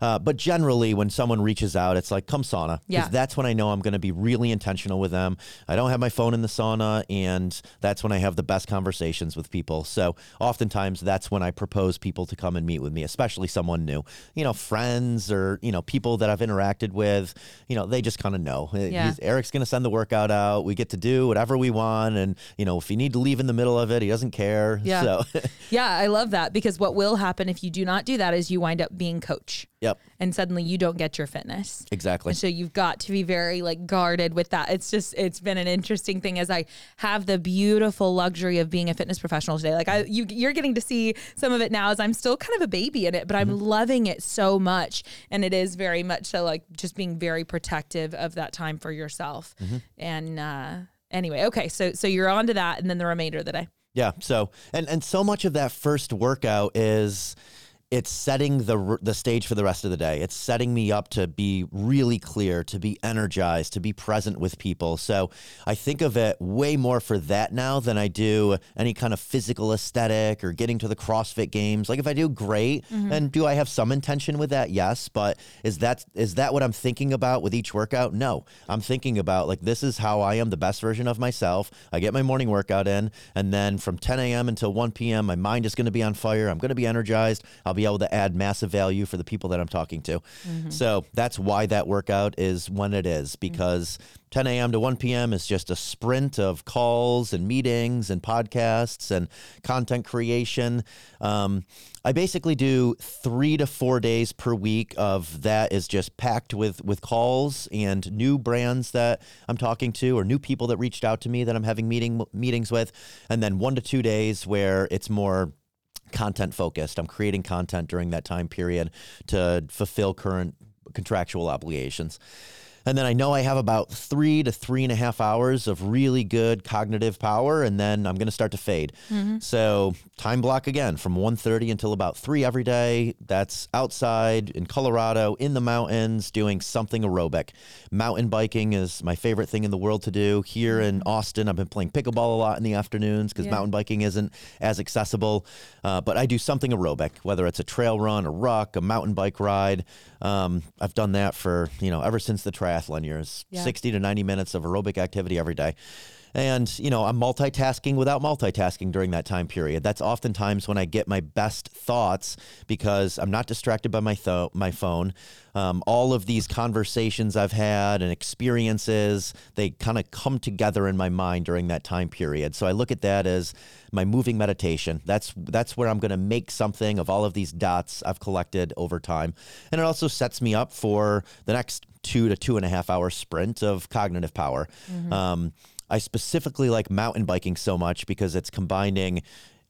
Uh, but generally, when someone reaches out, it's like come sauna Yeah. that's when I know I'm going to be really intentional with them. I don't have my phone in the sauna, and that's when I have the best conversations with people. So oftentimes, that's when I propose people to come and meet with me, especially someone new. You know, friends or you know people that I've interacted with. You know, they just kind of know. Yeah. He's, Eric's going to send the workout out. We get to do whatever we want, and you know, if you need to leave in the middle of it, he doesn't care. Yeah. So, Yeah, I love that because what will happen if you do not do that is you wind up being coach yep, and suddenly you don't get your fitness. exactly. And so you've got to be very like guarded with that. It's just it's been an interesting thing as I have the beautiful luxury of being a fitness professional today. Like I you you're getting to see some of it now as I'm still kind of a baby in it, but I'm loving it so much and it is very much so like just being very protective of that time for yourself. And uh anyway, okay, so so you're on to that and then the remainder of the day. Yeah. So and and so much of that first workout is it's setting the the stage for the rest of the day. It's setting me up to be really clear, to be energized, to be present with people. So I think of it way more for that now than I do any kind of physical aesthetic or getting to the CrossFit games. Like if I do great, mm-hmm. and do I have some intention with that? Yes, but is that is that what I'm thinking about with each workout? No. I'm thinking about like this is how I am the best version of myself. I get my morning workout in, and then from 10 a.m. until 1 p.m., my mind is going to be on fire. I'm going to be energized. I'll be be able to add massive value for the people that I'm talking to. So that's why that workout is when it is because 10 a.m. to 1 p.m. is just a sprint of calls and meetings and podcasts and content creation. Um, I basically do three to four days per week of that is just packed with with calls and new brands that I'm talking to or new people that reached out to me that I'm having meeting meetings with, and then one to two days where it's more content focused. I'm creating content during that time period to fulfill current contractual obligations. And then I know I have about three to three and a half hours of really good cognitive power, and then I'm going to start to fade. So time block again from 1.30 until about 3 every day. That's outside in Colorado, in the mountains, doing something aerobic. Mountain biking is my favorite thing in the world to do. Here in Austin, I've been playing pickleball a lot in the afternoons because Yeah. mountain biking isn't as accessible. Uh, but I do something aerobic, whether it's a trail run, a ruck, a mountain bike ride. Um, I've done that for, you know, ever since the triathlon years, Yeah. 60 to 90 minutes of aerobic activity every day. And, you know, I'm multitasking without multitasking during that time period. That's oftentimes when I get my best thoughts because I'm not distracted by my, my phone. Um, all of these conversations I've had and experiences, they kind of come together in my mind during that time period. So I look at that as my moving meditation. That's that's where I'm going to make something of all of these dots I've collected over time, and it also sets me up for the next two to two and a half hour sprint of cognitive power. Um, I specifically like mountain biking so much because it's combining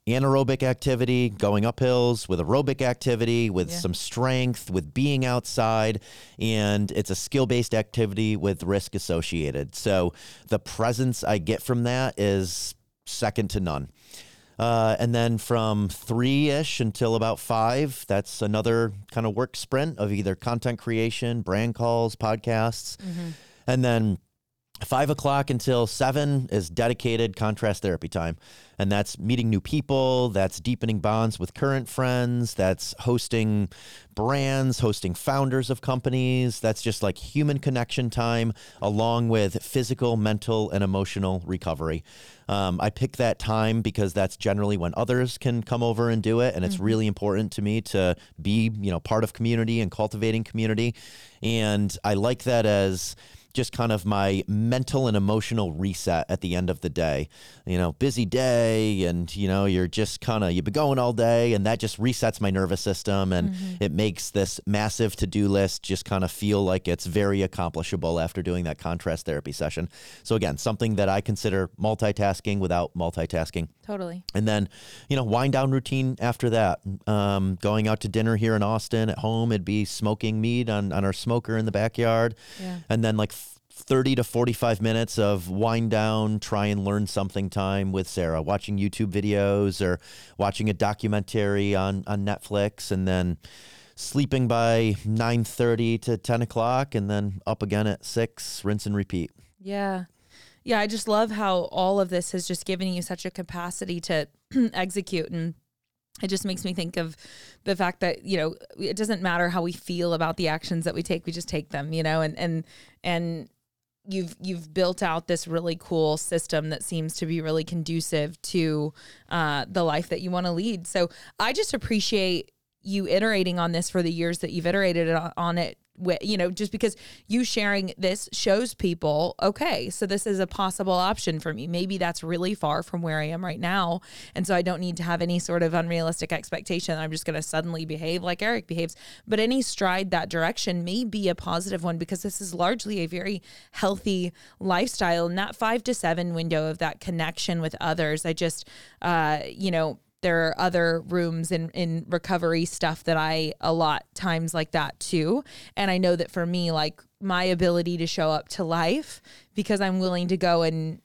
anaerobic activity, going up hills, with aerobic activity, with Yeah. some strength, with being outside, and it's a skill based activity with risk associated. So the presence I get from that is second to none. Uh, and then from three ish until about five, that's another kind of work sprint of either content creation, brand calls, podcasts. And then five o'clock until seven is dedicated contrast therapy time. And that's meeting new people, that's deepening bonds with current friends, that's hosting brands, hosting founders of companies. That's just like human connection time, along with physical, mental, and emotional recovery. Um, I pick that time because that's generally when others can come over and do it, and it's really important to me to be, you know, part of community and cultivating community. And I like that as just kind of my mental and emotional reset at the end of the day. You know, busy day, and you know, you're just kind of you've been going all day, and that just resets my nervous system, and it makes this massive to do list just kind of feel like it's very accomplishable after doing that contrast therapy session. So again, something that I consider multitasking without multitasking. Totally. And then, you know, wind down routine after that. Um, going out to dinner here in Austin at home, it'd be smoking meat on, on our smoker in the backyard. Yeah. And then like 30 to 45 minutes of wind down, try and learn something time with Sarah, watching YouTube videos or watching a documentary on, on Netflix and then sleeping by 9.30 to 10 o'clock and then up again at 6, rinse and repeat. Yeah. Yeah, I just love how all of this has just given you such a capacity to execute and it just makes me think of the fact that, you know, it doesn't matter how we feel about the actions that we take, we just take them, you know, and and and you've you've built out this really cool system that seems to be really conducive to uh, the life that you want to lead. So I just appreciate you iterating on this for the years that you've iterated on- it. With, you know, just because you sharing this shows people, okay, so this is a possible option for me. Maybe that's really far from where I am right now. And so I don't need to have any sort of unrealistic expectation. that I'm just going to suddenly behave like Eric behaves. But any stride that direction may be a positive one because this is largely a very healthy lifestyle. And that five to seven window of that connection with others, I just, uh, you know, there are other rooms in, in recovery stuff that I a lot times like that too. And I know that for me, like my ability to show up to life because I'm willing to go and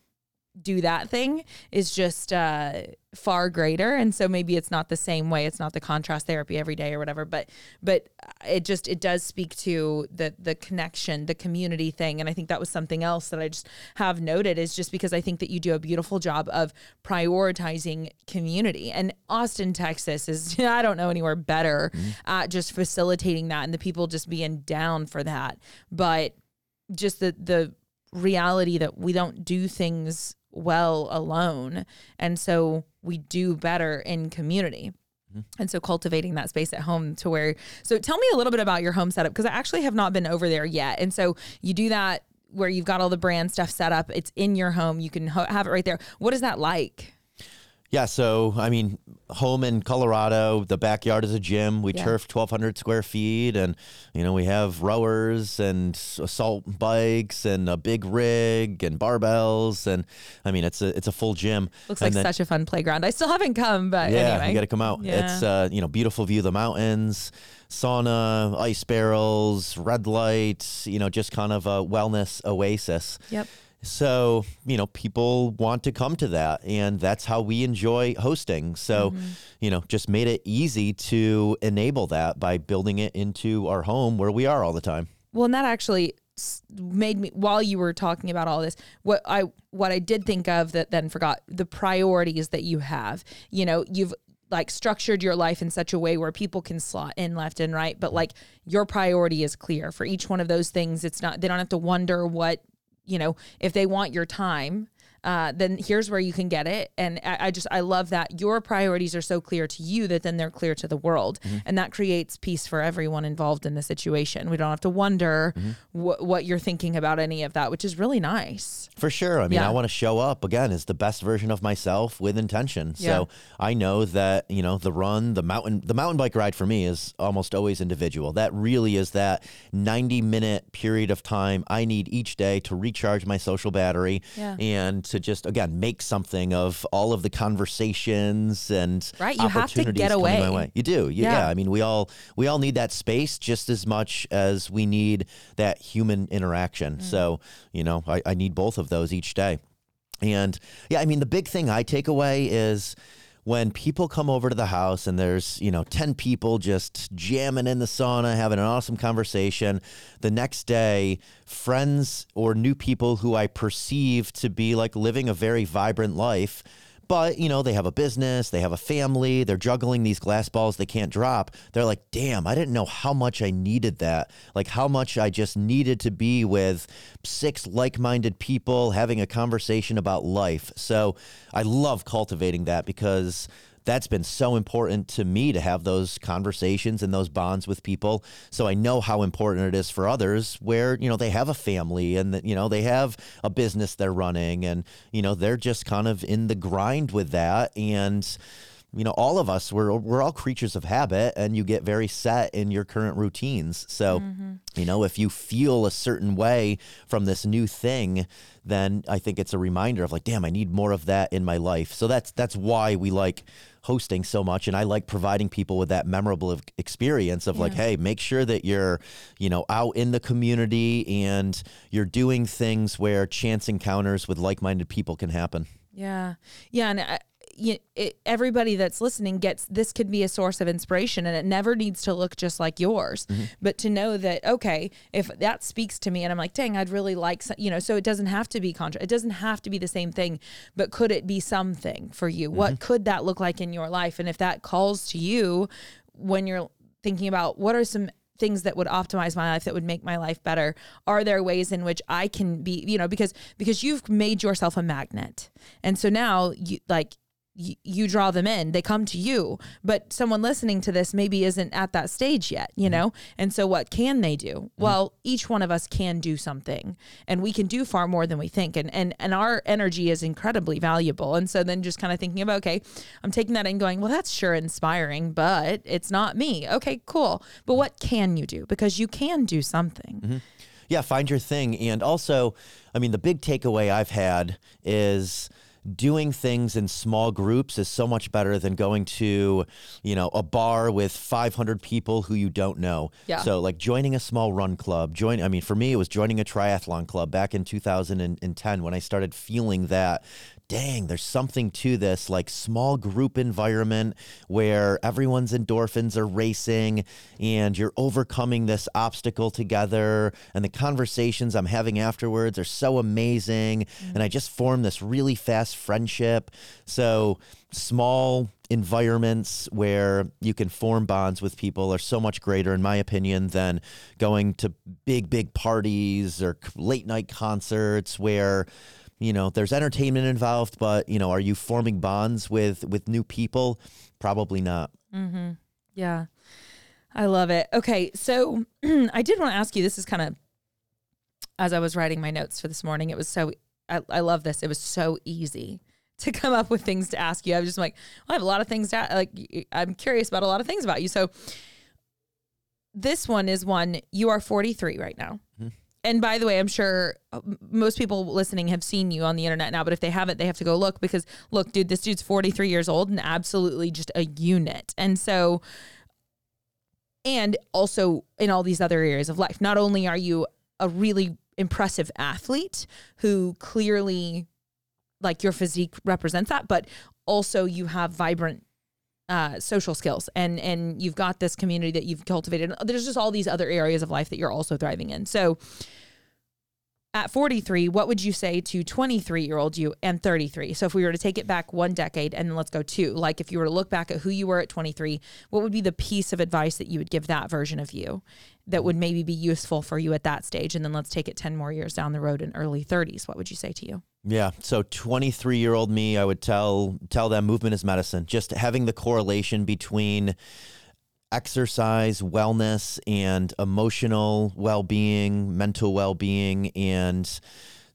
do that thing is just uh, far greater. And so maybe it's not the same way. It's not the contrast therapy every day or whatever but but it just it does speak to the the connection the community thing. And i think that was something else that i just have noted is just because i think that you do a beautiful job of prioritizing community. And austin texas is i don't know anywhere better at just facilitating that and the people just being down for that. But just the the reality that we don't do things well alone and so we do better in community mm-hmm. And so cultivating that space at home to where, so tell me a little bit about your home setup because I actually have not been over there yet. And so you do that where you've got all the brand stuff set up, it's in your home, you can ho- have it right there. What is that like? Yeah, so I mean, home in Colorado, the backyard is a gym. We Yeah. turf 1,200 square feet, and you know we have rowers and assault bikes and a big rig and barbells, and I mean it's a it's a full gym. Looks And like then- such a fun playground. I still haven't come, but yeah, anyway. you got to come out. It's uh, you know beautiful view of the mountains, sauna, ice barrels, red lights. You know, just kind of a wellness oasis. Yep. So, you know, people want to come to that, and that's how we enjoy hosting. So, Mm-hmm. you know, just made it easy to enable that by building it into our home where we are all the time. Well, and that actually made me while you were talking about all this what i what i did think of that then forgot the priorities that you have you know you've like structured your life in such a way where people can slot in left and right but like your priority is clear for each one of those things it's not they don't have to wonder what you know if they want your time uh, then here's where you can get it. And I, I just, I love that your priorities are so clear to you that then they're clear to the world. And that creates peace for everyone involved in the situation. We don't have to wonder wh- what you're thinking about any of that, which is really nice. For sure. I mean, Yeah. I want to show up again as the best version of myself with intention. Yeah. So I know that, you know, the run, the mountain, the mountain bike ride for me is almost always individual. That really is that 90 minute period of time I need each day to recharge my social battery Yeah. and to just, again, make something of all of the conversations and Right, you have to get away. You do. You- Yeah. yeah. I mean, we all, we all need that space just as much as we need that human interaction. Mm. So, you know, I, I need both of those each day. And yeah, I mean, the big thing I take away is when people come over to the house and there's, you know, 10 people just jamming in the sauna, having an awesome conversation. The next day, friends or new people who I perceive to be like living a very vibrant life. But, you know, they have a business, they have a family, they're juggling these glass balls they can't drop. They're like, damn, I didn't know how much I needed that. Like, how much I just needed to be with six like minded people having a conversation about life. So I love cultivating that because that's been so important to me to have those conversations and those bonds with people. So i know how important it is for others where you know they have a family and you know they have a business they're running and you know they're just kind of in the grind with that. And you know all of us we're we're all creatures of habit and you get very set in your current routines so mm-hmm. you know if you feel a certain way from this new thing then i think it's a reminder of like damn i need more of that in my life so that's that's why we like hosting so much and I like providing people with that memorable experience of like hey make sure that you're you know out in the community and you're doing things where chance encounters with like-minded people can happen Yeah. Yeah. And I, you, it, everybody that's listening gets this could be a source of inspiration and it never needs to look just like yours. Mm-hmm. But to know that okay if that speaks to me and i'm like dang i'd really like some, you know so it doesn't have to be contra it doesn't have to be the same thing but could it be something for you? What mm-hmm. could that look like in your life? And if that calls to you when you're thinking about what are some things that would optimize my life that would make my life better are there ways in which i can be you know because because you've made yourself a magnet. And so now you like you, you draw them in. They come to you. But someone listening to this maybe isn't at that stage yet you mm-hmm. know? And so what can they do? Mm-hmm. Well each one of us can do something. And we can do far more than we think. And and and our energy is incredibly valuable. And so then just kind of thinking about okay i'm taking that and going well that's sure inspiring but it's not me. Okay cool. But mm-hmm. what can you do? Because you can do something. Yeah find your thing. And also i mean the big takeaway i've had is doing things in small groups is so much better than going to you know a bar with 500 people who you don't know Yeah. so like joining a small run club join i mean for me it was joining a triathlon club back in 2010 when i started feeling that dang, there's something to this like small group environment where everyone's endorphins are racing and you're overcoming this obstacle together. And the conversations I'm having afterwards are so amazing. And I just formed this really fast friendship. So, small environments where you can form bonds with people are so much greater, in my opinion, than going to big, big parties or late night concerts where you know there's entertainment involved but you know are you forming bonds with with new people probably not mm-hmm. Yeah. I love it. Okay. So I did want to ask you this is kind of as I was writing my notes for this morning, it was so, I, I love this. It was so easy to come up with things to ask you. I was just like, well, I have a lot of things to, like, i'm curious about a lot of things about you. So this one is one, you are 43 right now. And by the way, I'm sure uh, most people listening have seen you on the internet now, but if they haven't, they have to go look because look, dude, this dude's 43 years old and absolutely just a unit. And so, and also in all these other areas of life. Not only are you a really impressive athlete who clearly like your physique represents that, but also you have vibrant uh, social skills and and you've got this community that you've cultivated. There's just all these other areas of life that you're also thriving in. So at 43, what would you say to 23 year old you and 33? So if we were to take it back one decade and then let's go two, like if you were to look back at who you were at 23, what would be the piece of advice that you would give that version of you that would maybe be useful for you at that stage? And then let's take it 10 more years down the road in early 30s. What would you say to you? Yeah. So 23 year old me, I would tell tell them movement is medicine. Just having the correlation between exercise, wellness, and emotional well being, mental well being, and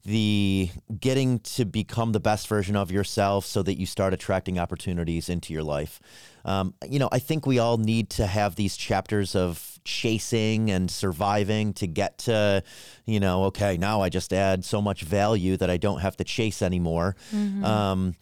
the getting to become the best version of yourself so that you start attracting opportunities into your life. Um, you know, I think we all need to have these chapters of chasing and surviving to get to, you know, okay, now I just add so much value that I don't have to chase anymore. Um,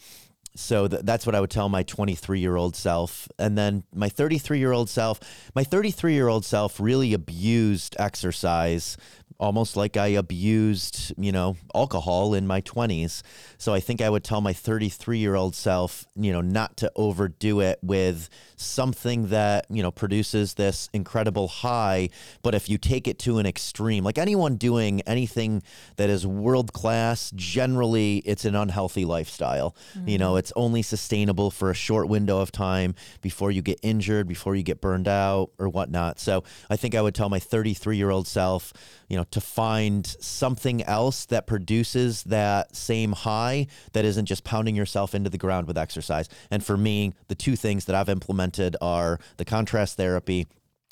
so th- that's what I would tell my 23 year old self. And then my 33 year old self, my 33 year old self really abused exercise almost like I abused, you know, alcohol in my 20s. So I think I would tell my 33 year old self, you know, not to overdo it with something that, you know, produces this incredible high. But if you take it to an extreme, like anyone doing anything that is world class, generally it's an unhealthy lifestyle. You know, mm-hmm. it's only sustainable for a short window of time before you get injured, before you get burned out or whatnot. So I think I would tell my 33 year old self, you know, to find something else that produces that same high that isn't just pounding yourself into the ground with exercise. And for me, the two things that I've implemented are the contrast therapy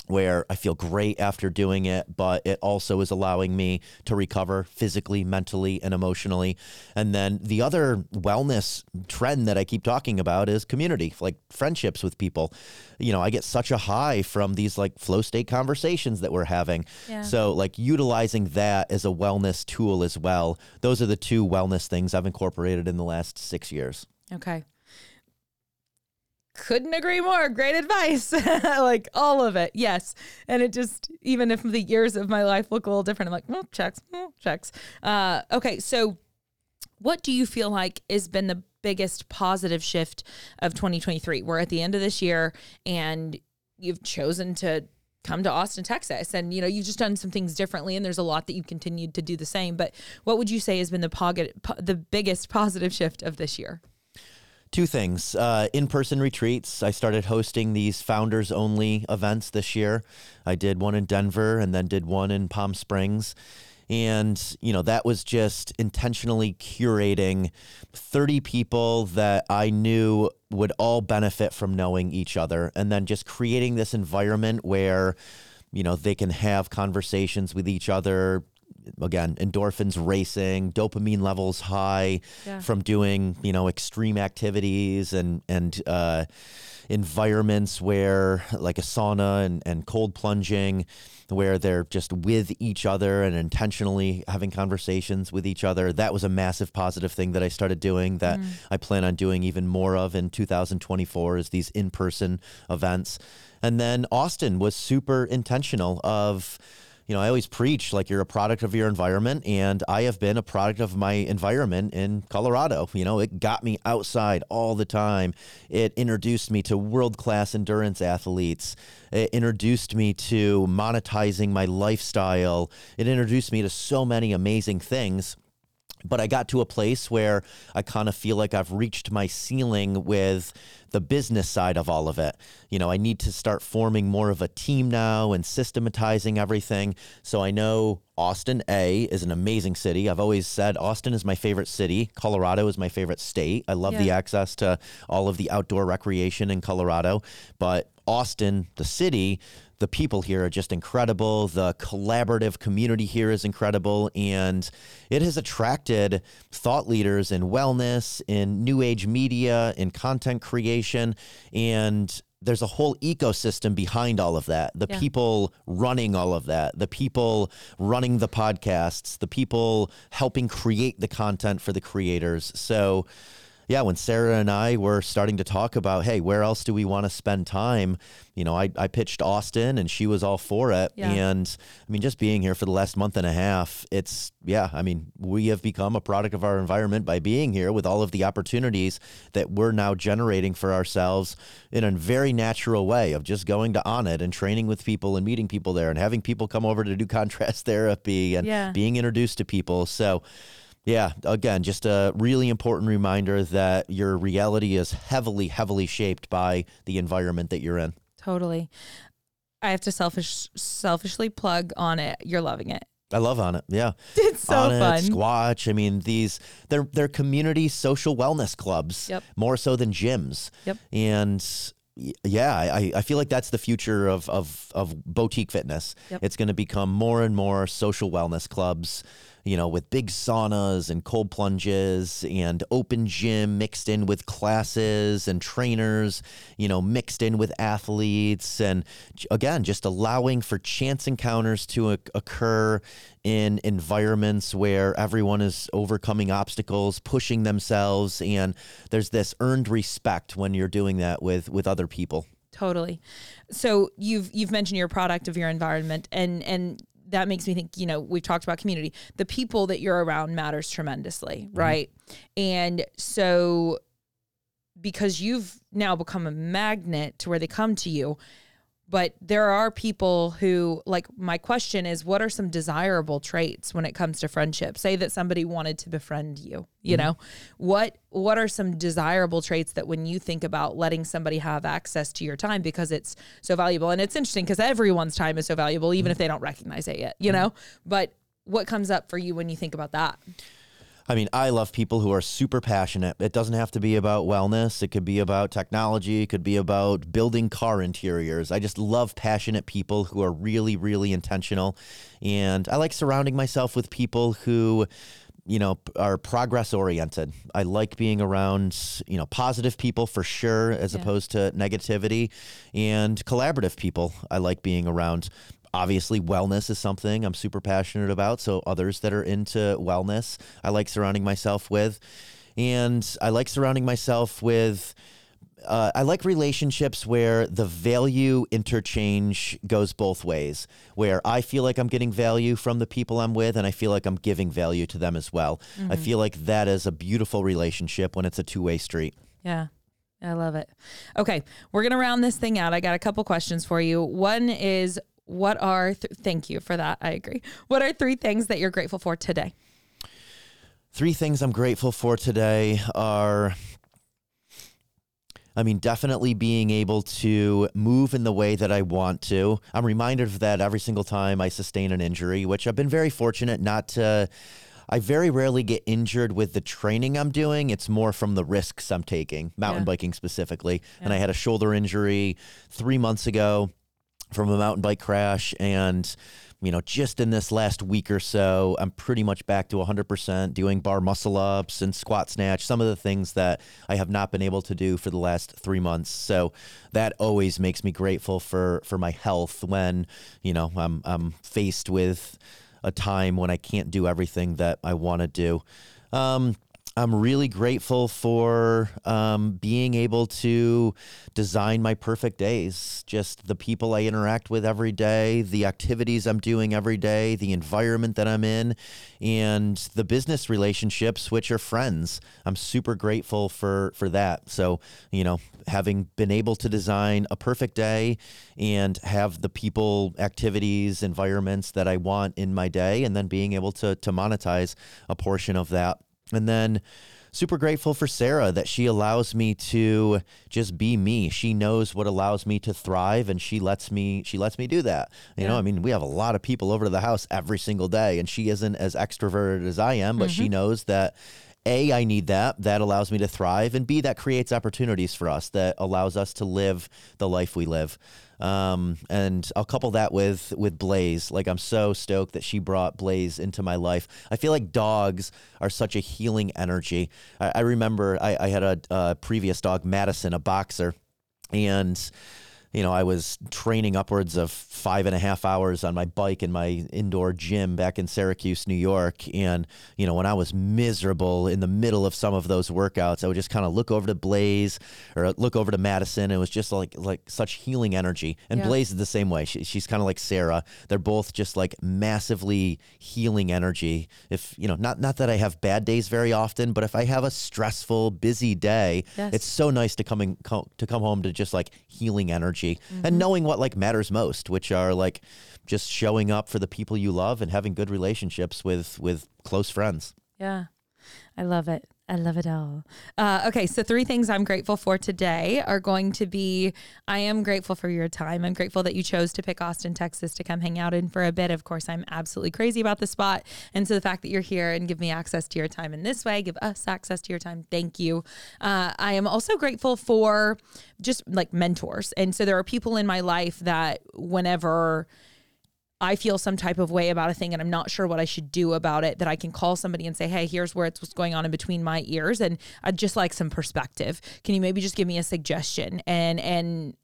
where I feel great after doing it, but it also is allowing me to recover physically, mentally, and emotionally. And then the other wellness trend that I keep talking about is community, like friendships with people. You know, I get such a high from these like flow state conversations that we're having. Yeah. So, like, utilizing that as a wellness tool as well. Those are the two wellness things I've incorporated in the last six years. Okay. Couldn't agree more. Great advice. like all of it. Yes. And it just, even if the years of my life look a little different, I'm like, well, checks, checks. Uh, okay. So, what do you feel like has been the biggest positive shift of 2023? We're at the end of this year and you've chosen to come to Austin, Texas. And, you know, you've just done some things differently and there's a lot that you've continued to do the same. But what would you say has been the, the biggest positive shift of this year? Two things. Uh, in person retreats. I started hosting these founders only events this year. I did one in Denver and then did one in Palm Springs. And, you know, that was just intentionally curating 30 people that I knew would all benefit from knowing each other. And then just creating this environment where, you know, they can have conversations with each other, again endorphins racing dopamine levels high Yeah. from doing you know extreme activities and and uh, environments where like a sauna and, and cold plunging where they're just with each other and intentionally having conversations with each other. That was a massive positive thing that i started doing that i plan on doing even more of in 2024 is these in-person events. And then austin was super intentional of you know, I always preach like you're a product of your environment, and I have been a product of my environment in Colorado. You know, it got me outside all the time. It introduced me to world class endurance athletes. It introduced me to monetizing my lifestyle. It introduced me to so many amazing things but I got to a place where I kind of feel like I've reached my ceiling with the business side of all of it. You know, I need to start forming more of a team now and systematizing everything. So I know Austin A is an amazing city. I've always said Austin is my favorite city. Colorado is my favorite state. I love the access to all of the outdoor recreation in Colorado, but Austin, the city, the people here are just incredible. The collaborative community here is incredible. And it has attracted thought leaders in wellness, in new age media, in content creation. And there's a whole ecosystem behind all of that. The Yeah. people running all of that, the people running the podcasts, the people helping create the content for the creators. So, yeah, when Sarah and I were starting to talk about, hey, where else do we want to spend time? You know, I, I pitched Austin and she was all for it. Yeah. And I mean, just being here for the last month and a half, it's, yeah, I mean, we have become a product of our environment by being here with all of the opportunities that we're now generating for ourselves in a very natural way of just going to Onnit and training with people and meeting people there and having people come over to do contrast therapy and Yeah. being introduced to people. So, yeah, again, just a really important reminder that your reality is heavily, heavily shaped by the environment that you're in. Totally. I have to selfish selfishly plug Onnit. You're loving it. I love Onnit. Yeah. It's so on fun. it, Squatch. I mean, these they're they're community social wellness clubs Yep. more so than gyms. Yep. And yeah, I, I feel like that's the future of of, of boutique fitness. Yep. It's going to become more and more social wellness clubs. You know, with big saunas and cold plunges and open gym mixed in with classes and trainers, you know, mixed in with athletes. And again, just allowing for chance encounters to occur in environments where everyone is overcoming obstacles, pushing themselves. And there's this earned respect when you're doing that with, with other people. Totally. So you've you've mentioned your product of your environment and and that makes me think, you know, we've talked about community. The people that you're around matters tremendously, mm-hmm. right? And so because you've now become a magnet to where they come to you, but there are people who like my question is what are some desirable traits when it comes to friendship? Say that somebody wanted to befriend you you mm-hmm. know? What what are some desirable traits that when you think about letting somebody have access to your time because it's so valuable? And it's interesting because everyone's time is so valuable even mm-hmm. if they don't recognize it yet you mm-hmm. know? But what comes up for you when you think about that I mean, I love people who are super passionate. It doesn't have to be about wellness. It could be about technology. It could be about building car interiors. I just love passionate people who are really, really intentional. And I like surrounding myself with people who, you know, are progress oriented. I like being around, you know, positive people for sure, as Yeah. opposed to negativity, and collaborative people. I like being around. Obviously, wellness is something I'm super passionate about. So, others that are into wellness, I like surrounding myself with. And I like surrounding myself with uh, I like relationships where the value interchange goes both ways, where I feel like I'm getting value from the people I'm with, and I feel like I'm giving value to them as well. I feel like that is a beautiful relationship when it's a two way street. Yeah. I love it. Okay, we're going to round this thing out. I got a couple questions for you. One is what are th- thank you for that. I agree. What are three things that you're grateful for today? Three things I'm grateful for today are. I mean, definitely being able to move in the way that I want to. I'm reminded of that every single time I sustain an injury, which I've been very fortunate not to. I very rarely get injured with the training I'm doing. It's more from the risks I'm taking, mountain Yeah. biking specifically. And I had a shoulder injury three months ago from a mountain bike crash. And, you know, just in this last week or so, I'm pretty much back to 100% doing bar muscle ups and squat snatch, some of the things that I have not been able to do for the last three months. So that always makes me grateful for, for my health when, you know, I'm, I'm faced with a time when I can't do everything that I want to do. Um, I'm really grateful for um, being able to design my perfect days. Just the people I interact with every day, the activities I'm doing every day, the environment that I'm in, and the business relationships, which are friends. I'm super grateful for for that. So, you know, having been able to design a perfect day and have the people, activities, environments that I want in my day, and then being able to to monetize a portion of that. And then super grateful for Sarah that she allows me to just be me. She knows what allows me to thrive and she lets me she lets me do that. You know, I mean, we have a lot of people over to the house every single day and she isn't as extroverted as I am, but she mm-hmm. knows that A, I need that. That allows me to thrive. And B, that creates opportunities for us that allows us to live the life we live. Um, and I'll couple that with with Blaze. Like I'm so stoked that she brought Blaze into my life. I feel like dogs are such a healing energy. I, I remember I, I had a, a previous dog, Madison, a boxer, and you know, I was training upwards of five and a half hours on my bike in my indoor gym back in Syracuse, New York. And, you know, when I was miserable in the middle of some of those workouts, I would just kind of look over to Blaze or look over to Madison. It was just like like such healing energy. And Yeah. Blaze is the same way. She, she's kind of like Sarah. They're both just like massively healing energy. If, you know, not not that I have bad days very often, but if I have a stressful, busy day, Yes. it's so nice to come in, co- to come home to just like healing energy Mm-hmm. and knowing what like matters most, which are like just showing up for the people you love and having good relationships with with close friends. Yeah. I love it. I love it all. Uh, okay, so three things I'm grateful for today are going to be I am grateful for your time. I'm grateful that you chose to pick Austin, Texas to come hang out in for a bit. Of course, I'm absolutely crazy about the spot. And so the fact that you're here and give me access to your time in this way, give us access to your time, thank you. Uh, I am also grateful for just like mentors. And so there are people in my life that whenever. I feel some type of way about a thing and I'm not sure what I should do about it, that I can call somebody and say, hey, here's where it's what's going on in between my ears. And I'd just like some perspective. Can you maybe just give me a suggestion? And, and,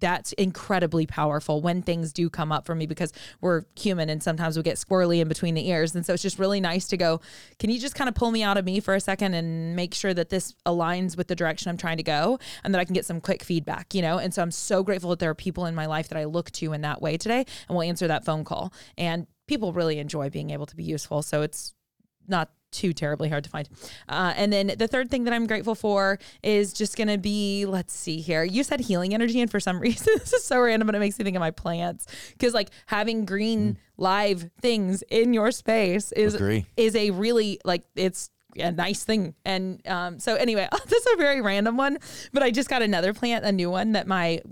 that's incredibly powerful when things do come up for me because we're human and sometimes we get squirrely in between the ears. And so it's just really nice to go, can you just kind of pull me out of me for a second and make sure that this aligns with the direction I'm trying to go and that I can get some quick feedback, you know? And so I'm so grateful that there are people in my life that I look to in that way today and will answer that phone call. And people really enjoy being able to be useful. So it's not too terribly hard to find. Uh, and then the third thing that I'm grateful for is just going to be, let's see here. You said healing energy. And for some reason, this is so random, but it makes me think of my plants. Cause like having green live things in your space is, Agree. is a really like, it's a nice thing. And um, so anyway, this is a very random one, but I just got another plant, a new one that my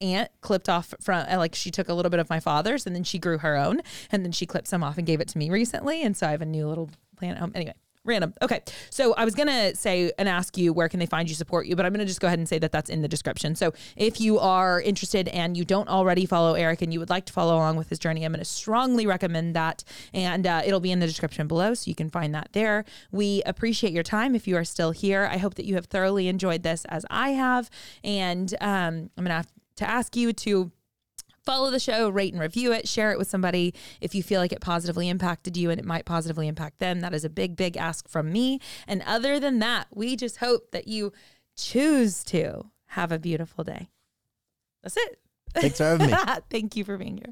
aunt clipped off from, uh, like she took a little bit of my father's and then she grew her own and then she clipped some off and gave it to me recently. And so I have a new little plant. home. anyway, random. Okay. So I was going to say and ask you where can they find you, support you, but I'm going to just go ahead and say that that's in the description. So if you are interested and you don't already follow Eric and you would like to follow along with his journey, I'm going to strongly recommend that. And uh, it'll be in the description below. So you can find that there. We appreciate your time if you are still here. I hope that you have thoroughly enjoyed this as I have. And um, I'm going to have to ask you to follow the show, rate and review it, share it with somebody if you feel like it positively impacted you and it might positively impact them. That is a big, big ask from me. And other than that, we just hope that you choose to have a beautiful day. That's it. Thanks for having me. Thank you for being here.